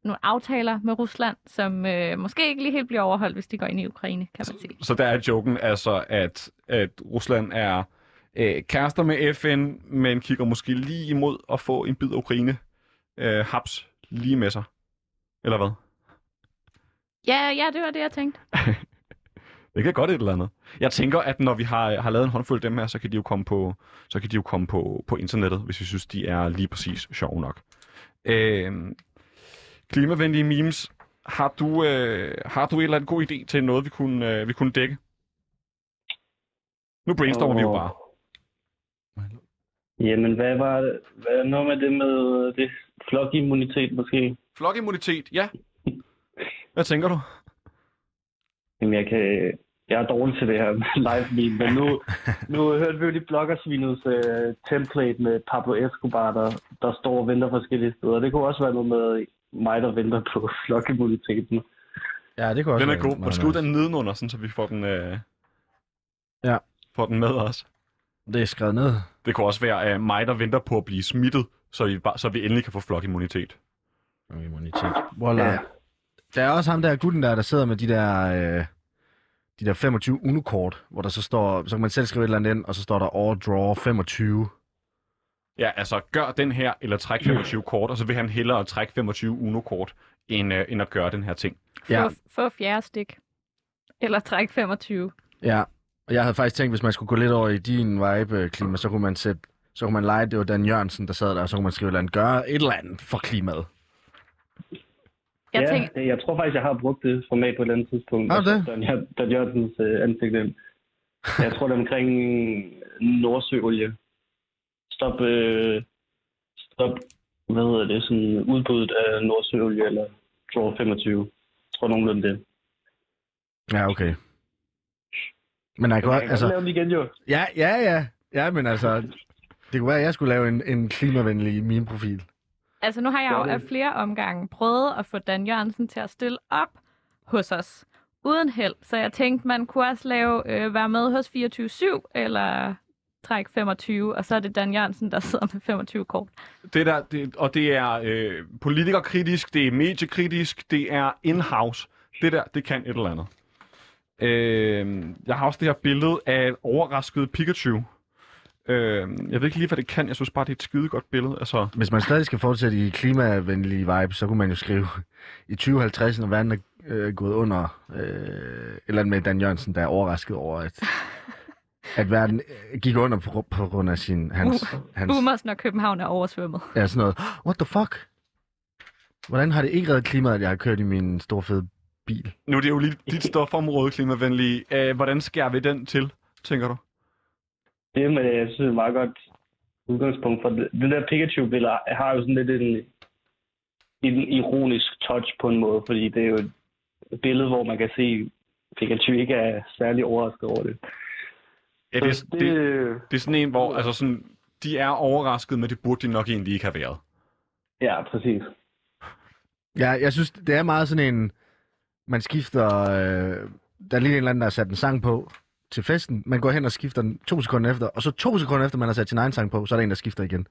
nogle aftaler med Rusland, som øh, måske ikke lige helt bliver overholdt, hvis de går ind i Ukraine, kan man sige. Så der er joken altså, at, at Rusland er øh, kærester med FN, men kigger måske lige imod at få en bid af Ukraine øh, haps lige med sig. Eller hvad? Ja, ja, det var det, jeg tænkte. Det kan godt et eller andet. Jeg tænker, at når vi har, har lavet en håndfuld af dem her, så kan de jo komme på, så kan de jo komme på, på internettet, hvis vi synes, de er lige præcis sjove nok. Øh, klimavenlige memes. Har du, øh, har du en eller anden god idé til noget, vi kunne, øh, vi kunne dække? Nu brainstormer vi jo bare. Jamen, hvad var det? Hvad er noget med det med det flokimmunitet måske? Flokimmunitet, ja. Hvad tænker du? Jamen, jeg kan... Jeg er dårlig til det her live meme, men nu, nu hørte vi jo lige bloggersvinets uh, template med Pablo Escobar, der, der står og venter forskellige steder. Det kunne også være noget med mig, der venter på flokimmuniteten. Ja, det kunne også Den er være god. Skrive nice. den nedenunder, sådan, så vi får den, øh, Ja. får den med os. Det er skrevet ned. Det kunne også være uh, mig, der venter på at blive smittet, så vi, bare, så vi endelig kan få flokimmunitet. Immunitet. Voilà. Ja. Ja. Der er også ham der gutten der, der sidder med de der, øh, de der 25 unokort, hvor der så står, så kan man selv skrive et eller andet ind, og så står der overdraw 25. Ja, altså gør den her, eller træk 25 kort, og så vil han hellere trække 25 Uno-kort, end, uh, end at gøre den her ting. Få, Ja. få fjerde stik. Eller træk 25. Ja, og jeg havde faktisk tænkt, hvis man skulle gå lidt over i din vibe, klima, så kunne man sætte, så kunne man lege, det var Dan Jørgensen, der sad der, og så kunne man skrive et eller andet, gøre et eller andet for klimaet. Jeg ja, tænker, jeg tror faktisk, jeg har brugt det format på et eller andet tidspunkt. Har du det? Dan, Jør- Dan Jørgensens øh, ansigt ind. Jeg tror, det er omkring Nordsøolie. Stop, øh, stop, hvad hedder det, sådan udbuddet af Nordsøolie, eller draw 25. Jeg tror nogenlunde det. Ja, okay. Men jeg kan, Jeg godt, kan altså, lave den igen, jo. ja, ja, ja, ja, men altså, det kunne være, at jeg skulle lave en, en klimavenlig meme-profil. Altså nu har jeg jo af flere omgange prøvet at få Dan Jørgensen til at stille op hos os. Uden held. Så jeg tænkte, man kunne også lave, øh, være med hos 24-7, eller træk 25, og så er det Dan Jørgensen, der sidder med 25 kort. Det der, det, og det er øh, politikerkritisk, det er mediekritisk, det er in-house. Det der, det kan et eller andet. Øh, jeg har også det her billede af et overrasket Pikachu. Øh, jeg ved ikke lige, hvad det kan. Jeg synes bare, det er et skide godt billede. Altså, Hvis man stadig skal fortsætte i klimavenlige vibe, så kunne man jo skrive i 2050, når verden er øh, gået under, øh, eller med Dan Jørgensen, der er overrasket over, at, at verden øh, gik under på, på grund af sin, hans, hans Boomers, når København er oversvømmet. ja, sådan noget. What the fuck? Hvordan har det ikke reddet klimaet, at jeg har kørt i min store fede bil? nu er det jo lige dit stofområde, klimavenlige. Øh, hvordan skærer vi den til, tænker du? Det med, jeg synes, det er et meget godt udgangspunkt for det. Det der Pikachu-billede har jo sådan lidt en, en ironisk touch på en måde, fordi det er jo et billede, hvor man kan se, at Pikachu ikke er særlig overrasket over det. Ja, det, Så det, det, det er sådan en, hvor altså sådan, de er overrasket, men det burde de nok egentlig ikke have været. Ja, præcis. Ja, jeg synes, det er meget sådan en... Man skifter... Øh, der er lige en eller anden, der har sat en sang på til festen. Man går hen og skifter den to sekunder efter, og så to sekunder efter, man har sat sin egen sang på, så er der en, der skifter igen.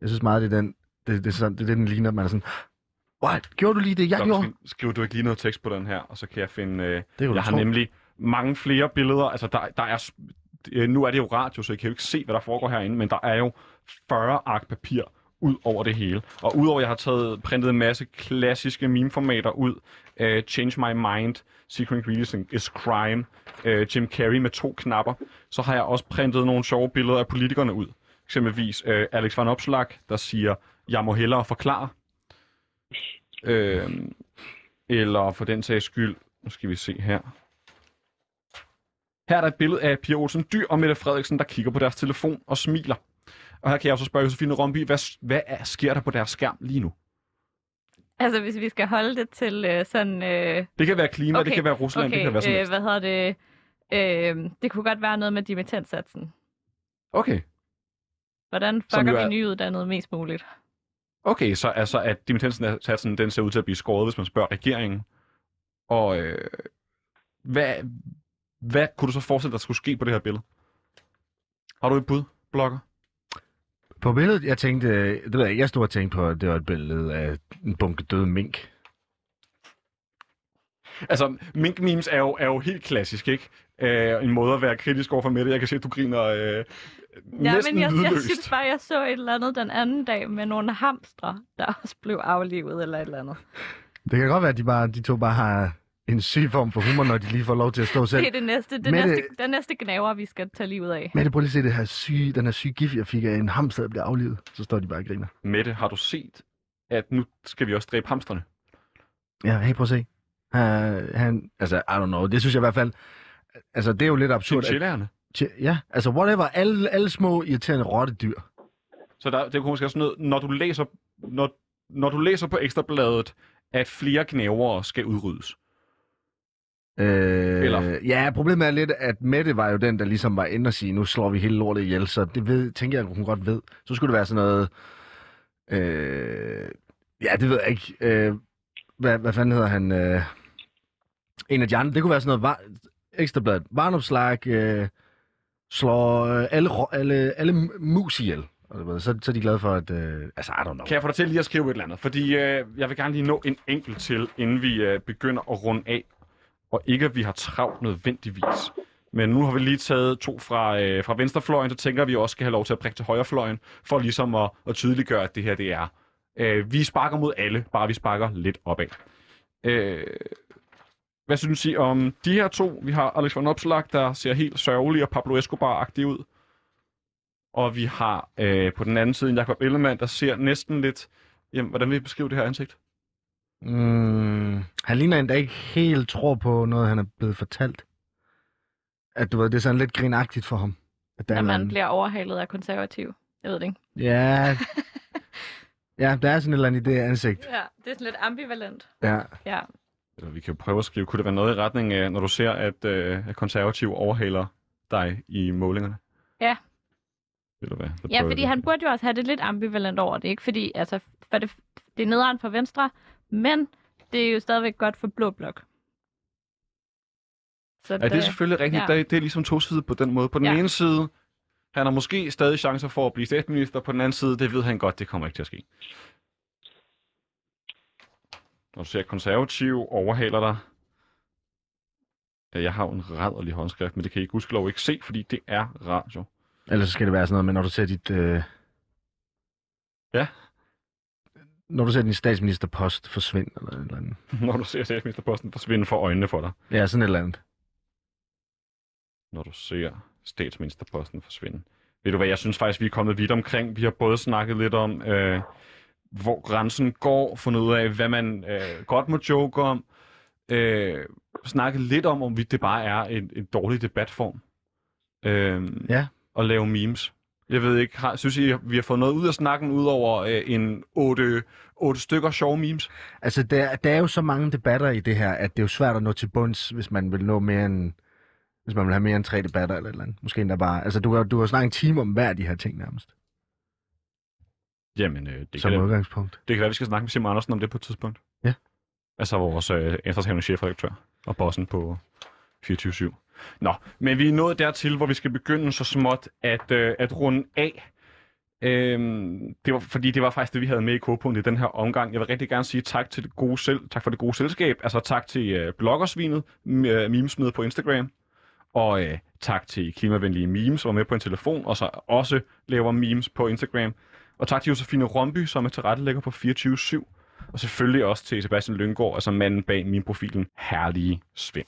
Jeg synes meget, det er den, det, det, er sådan, det, det den ligner, man er sådan... What? Gjorde du lige det, jeg gjorde? Godt, skriver du ikke lige noget tekst på den her, og så kan jeg finde... Øh, Det jeg har tro. nemlig mange flere billeder. Altså, der, der er... øh, Nu er det jo radio, så I kan jo ikke se, hvad der foregår herinde, men der er jo 40 ark papir ud over det hele. Og udover at jeg har taget printet en masse klassiske meme-formater ud, uh, Change My Mind, Secret Ingredients is Crime, uh, Jim Carrey med to knapper, så har jeg også printet nogle sjove billeder af politikerne ud. Eksempelvis uh, Alex Van Opslag, der siger, jeg må hellere forklare. Uh, eller for den sags skyld, nu skal vi se her. Her er der et billede af Pia Olsen Dyr og Mette Frederiksen, der kigger på deres telefon og smiler. Og her kan jeg også spørge Josefine Romby, hvad, hvad er, sker der på deres skærm lige nu? Altså, hvis vi skal holde det til øh, sådan... Øh, Det kan være klima, Okay, det kan være Rusland, det kan være sådan øh, hvad hedder det? Øh, det kunne godt være noget med dimittentsatsen. Okay. Hvordan fucker jo vi er- nyuddannede mest muligt? Okay, så altså, at dimittendsatsen, den ser ud til at blive skåret, hvis man spørger regeringen. Og øh, hvad, hvad kunne du så forestille dig, der skulle ske på det her billede? Har du et bud, blogger? På billedet, jeg tænkte, øh, det ved jeg, jeg stod og tænkte på, at det var et billede af en bunke døde mink. Altså, mink memes er jo, er jo helt klassisk, ikke? Øh, en måde at være kritisk overfor med det. Jeg kan se, at du griner øh, Ja, næsten men jeg, jeg synes bare, jeg så et eller andet den anden dag med nogle hamstre, der også blev aflivet eller et eller andet. Det kan godt være, at de, bare, de to bare har en syg form for humor, når de lige får lov til at stå selv. Det er det næste, det Mette- næste, den næste gnaver, vi skal tage livet af. Men prøv lige at se det her syge, den her syge gif, jeg fik af en hamster, der bliver aflivet. Så står de bare og griner. Mette, har du set, at nu skal vi også dræbe hamsterne? Ja, hey, prøv at se. Uh, han, altså, I don't know. Det synes jeg i hvert fald... Altså, det er jo lidt absurd. At, Chinchillerne. Chi- ja, altså whatever. Alle, alle små irriterende rottedyr. Så der, det kunne måske også noget, når du læser, når, når du læser på Ekstrabladet, at flere knævere skal udryddes. Øh, Eller? Ja, problemet er lidt, at Mette var jo den, der ligesom var inde og sige, nu slår vi hele lortet ihjel, så det ved, tænker jeg, hun godt ved. Så skulle det være sådan noget... Øh, ja, det ved jeg ikke. Øh, hvad, hvad fanden hedder han? Øh, en af de andre. Det kunne være sådan noget var, ekstrabladet. Varnopslag, øh, slår øh, alle, alle, alle mus ihjel. Og Så, så er de glade for, at... Øh, altså, I don't know. Kan jeg få dig til lige at skrive et eller andet? Fordi øh, jeg vil gerne lige nå en enkelt til, inden vi øh, begynder at runde af. Og ikke, at vi har travlt nødvendigvis. Men nu har vi lige taget to fra, øh, fra venstrefløjen, så tænker vi også skal have lov til at prikke til højrefløjen, for ligesom at, at tydeliggøre, at det her det er. Øh, vi sparker mod alle, bare vi sparker lidt opad. Øh, hvad synes I om de her to? Vi har Alex von Opslag, der ser helt sørgelig og Pablo Escobar-agtig ud. Og vi har øh, på den anden side en Jacob Ellemann, der ser næsten lidt... Jamen, hvordan vil I beskrive det her ansigt? Mm, han ligner en, der ikke helt tror på noget, han er blevet fortalt. At du ved, det er sådan lidt grinagtigt for ham. At der er Når man anden- bliver overhalet af konservativ. Jeg ved det ikke. Ja. ja, der er sådan et eller andet i det ansigt. Ja, det er sådan lidt ambivalent. Ja. Ja. Eller vi kan prøve at skrive, kunne det være noget i retning af, når du ser, at, øh, at konservativ overhaler dig i målingerne? Ja. Eller hvad? Så Ja, fordi vi. han burde jo også have det lidt ambivalent over det, ikke? Fordi altså, for det, det er nederen for venstre, men det er jo stadigvæk godt for blå blok. Så Ja, det er selvfølgelig rigtigt. ja. Det er ligesom to sider på den måde. På den Ja. ene side, han har måske stadig chancer for at blive statsminister. På den anden side, det ved han godt, det kommer ikke til at ske. Når du ser konservativ overhaler dig. Ja, jeg har jo en rædderlig håndskrift, men det kan I gudskelov ikke se, fordi det er radio. Ellers så skal det være sådan noget med, når du ser dit... Øh... Ja. Når du ser din statsministerpost forsvinde, eller et eller andet. Når du ser statsministerposten forsvinde for øjnene for dig. Ja, sådan et eller andet. når du ser statsministerposten forsvinde. Ved du hvad, jeg synes faktisk, vi er kommet vidt omkring. Vi har både snakket lidt om, øh, hvor grænsen går, fundet ud af, hvad man øh, godt må joke om, øh, snakket lidt om, om det bare er en, en dårlig debatform. Øh, Ja. At lave memes. Jeg ved ikke, har, synes I, vi har fået noget ud af snakken, ud over øh, en otte, otte stykker sjove memes? Altså, der, der er jo så mange debatter i det her, at det er jo svært at nå til bunds, hvis man vil nå mere end... Hvis man vil have mere end tre debatter eller et eller andet. Måske endda bare... Altså, du du kan snakke en time om hver af de her ting nærmest. Jamen, øh, det, som kan, udgangspunkt. det kan være, vi skal snakke med Simon Andersen om det på et tidspunkt. Ja. Altså vores øh, eftertagende chefredaktør og bossen på 24-7. Nå, men vi er nået dertil, hvor vi skal begynde så småt at, øh, at runde af. Øhm, det var, fordi det var faktisk det, vi havde med i k i den her omgang. Jeg vil rigtig gerne sige tak til det gode selv, tak for det gode selskab. Altså tak til øh, bloggersvinet, m- øh, memesmider på Instagram. Og øh, tak til klimavenlige memes, som var med på en telefon, og så også laver memes på Instagram. Og tak til Josefine Romby, som er tilrettelægger på 24-7. Og selvfølgelig også til Sebastian Lyngård, altså manden bag min profilen Herlige Svend.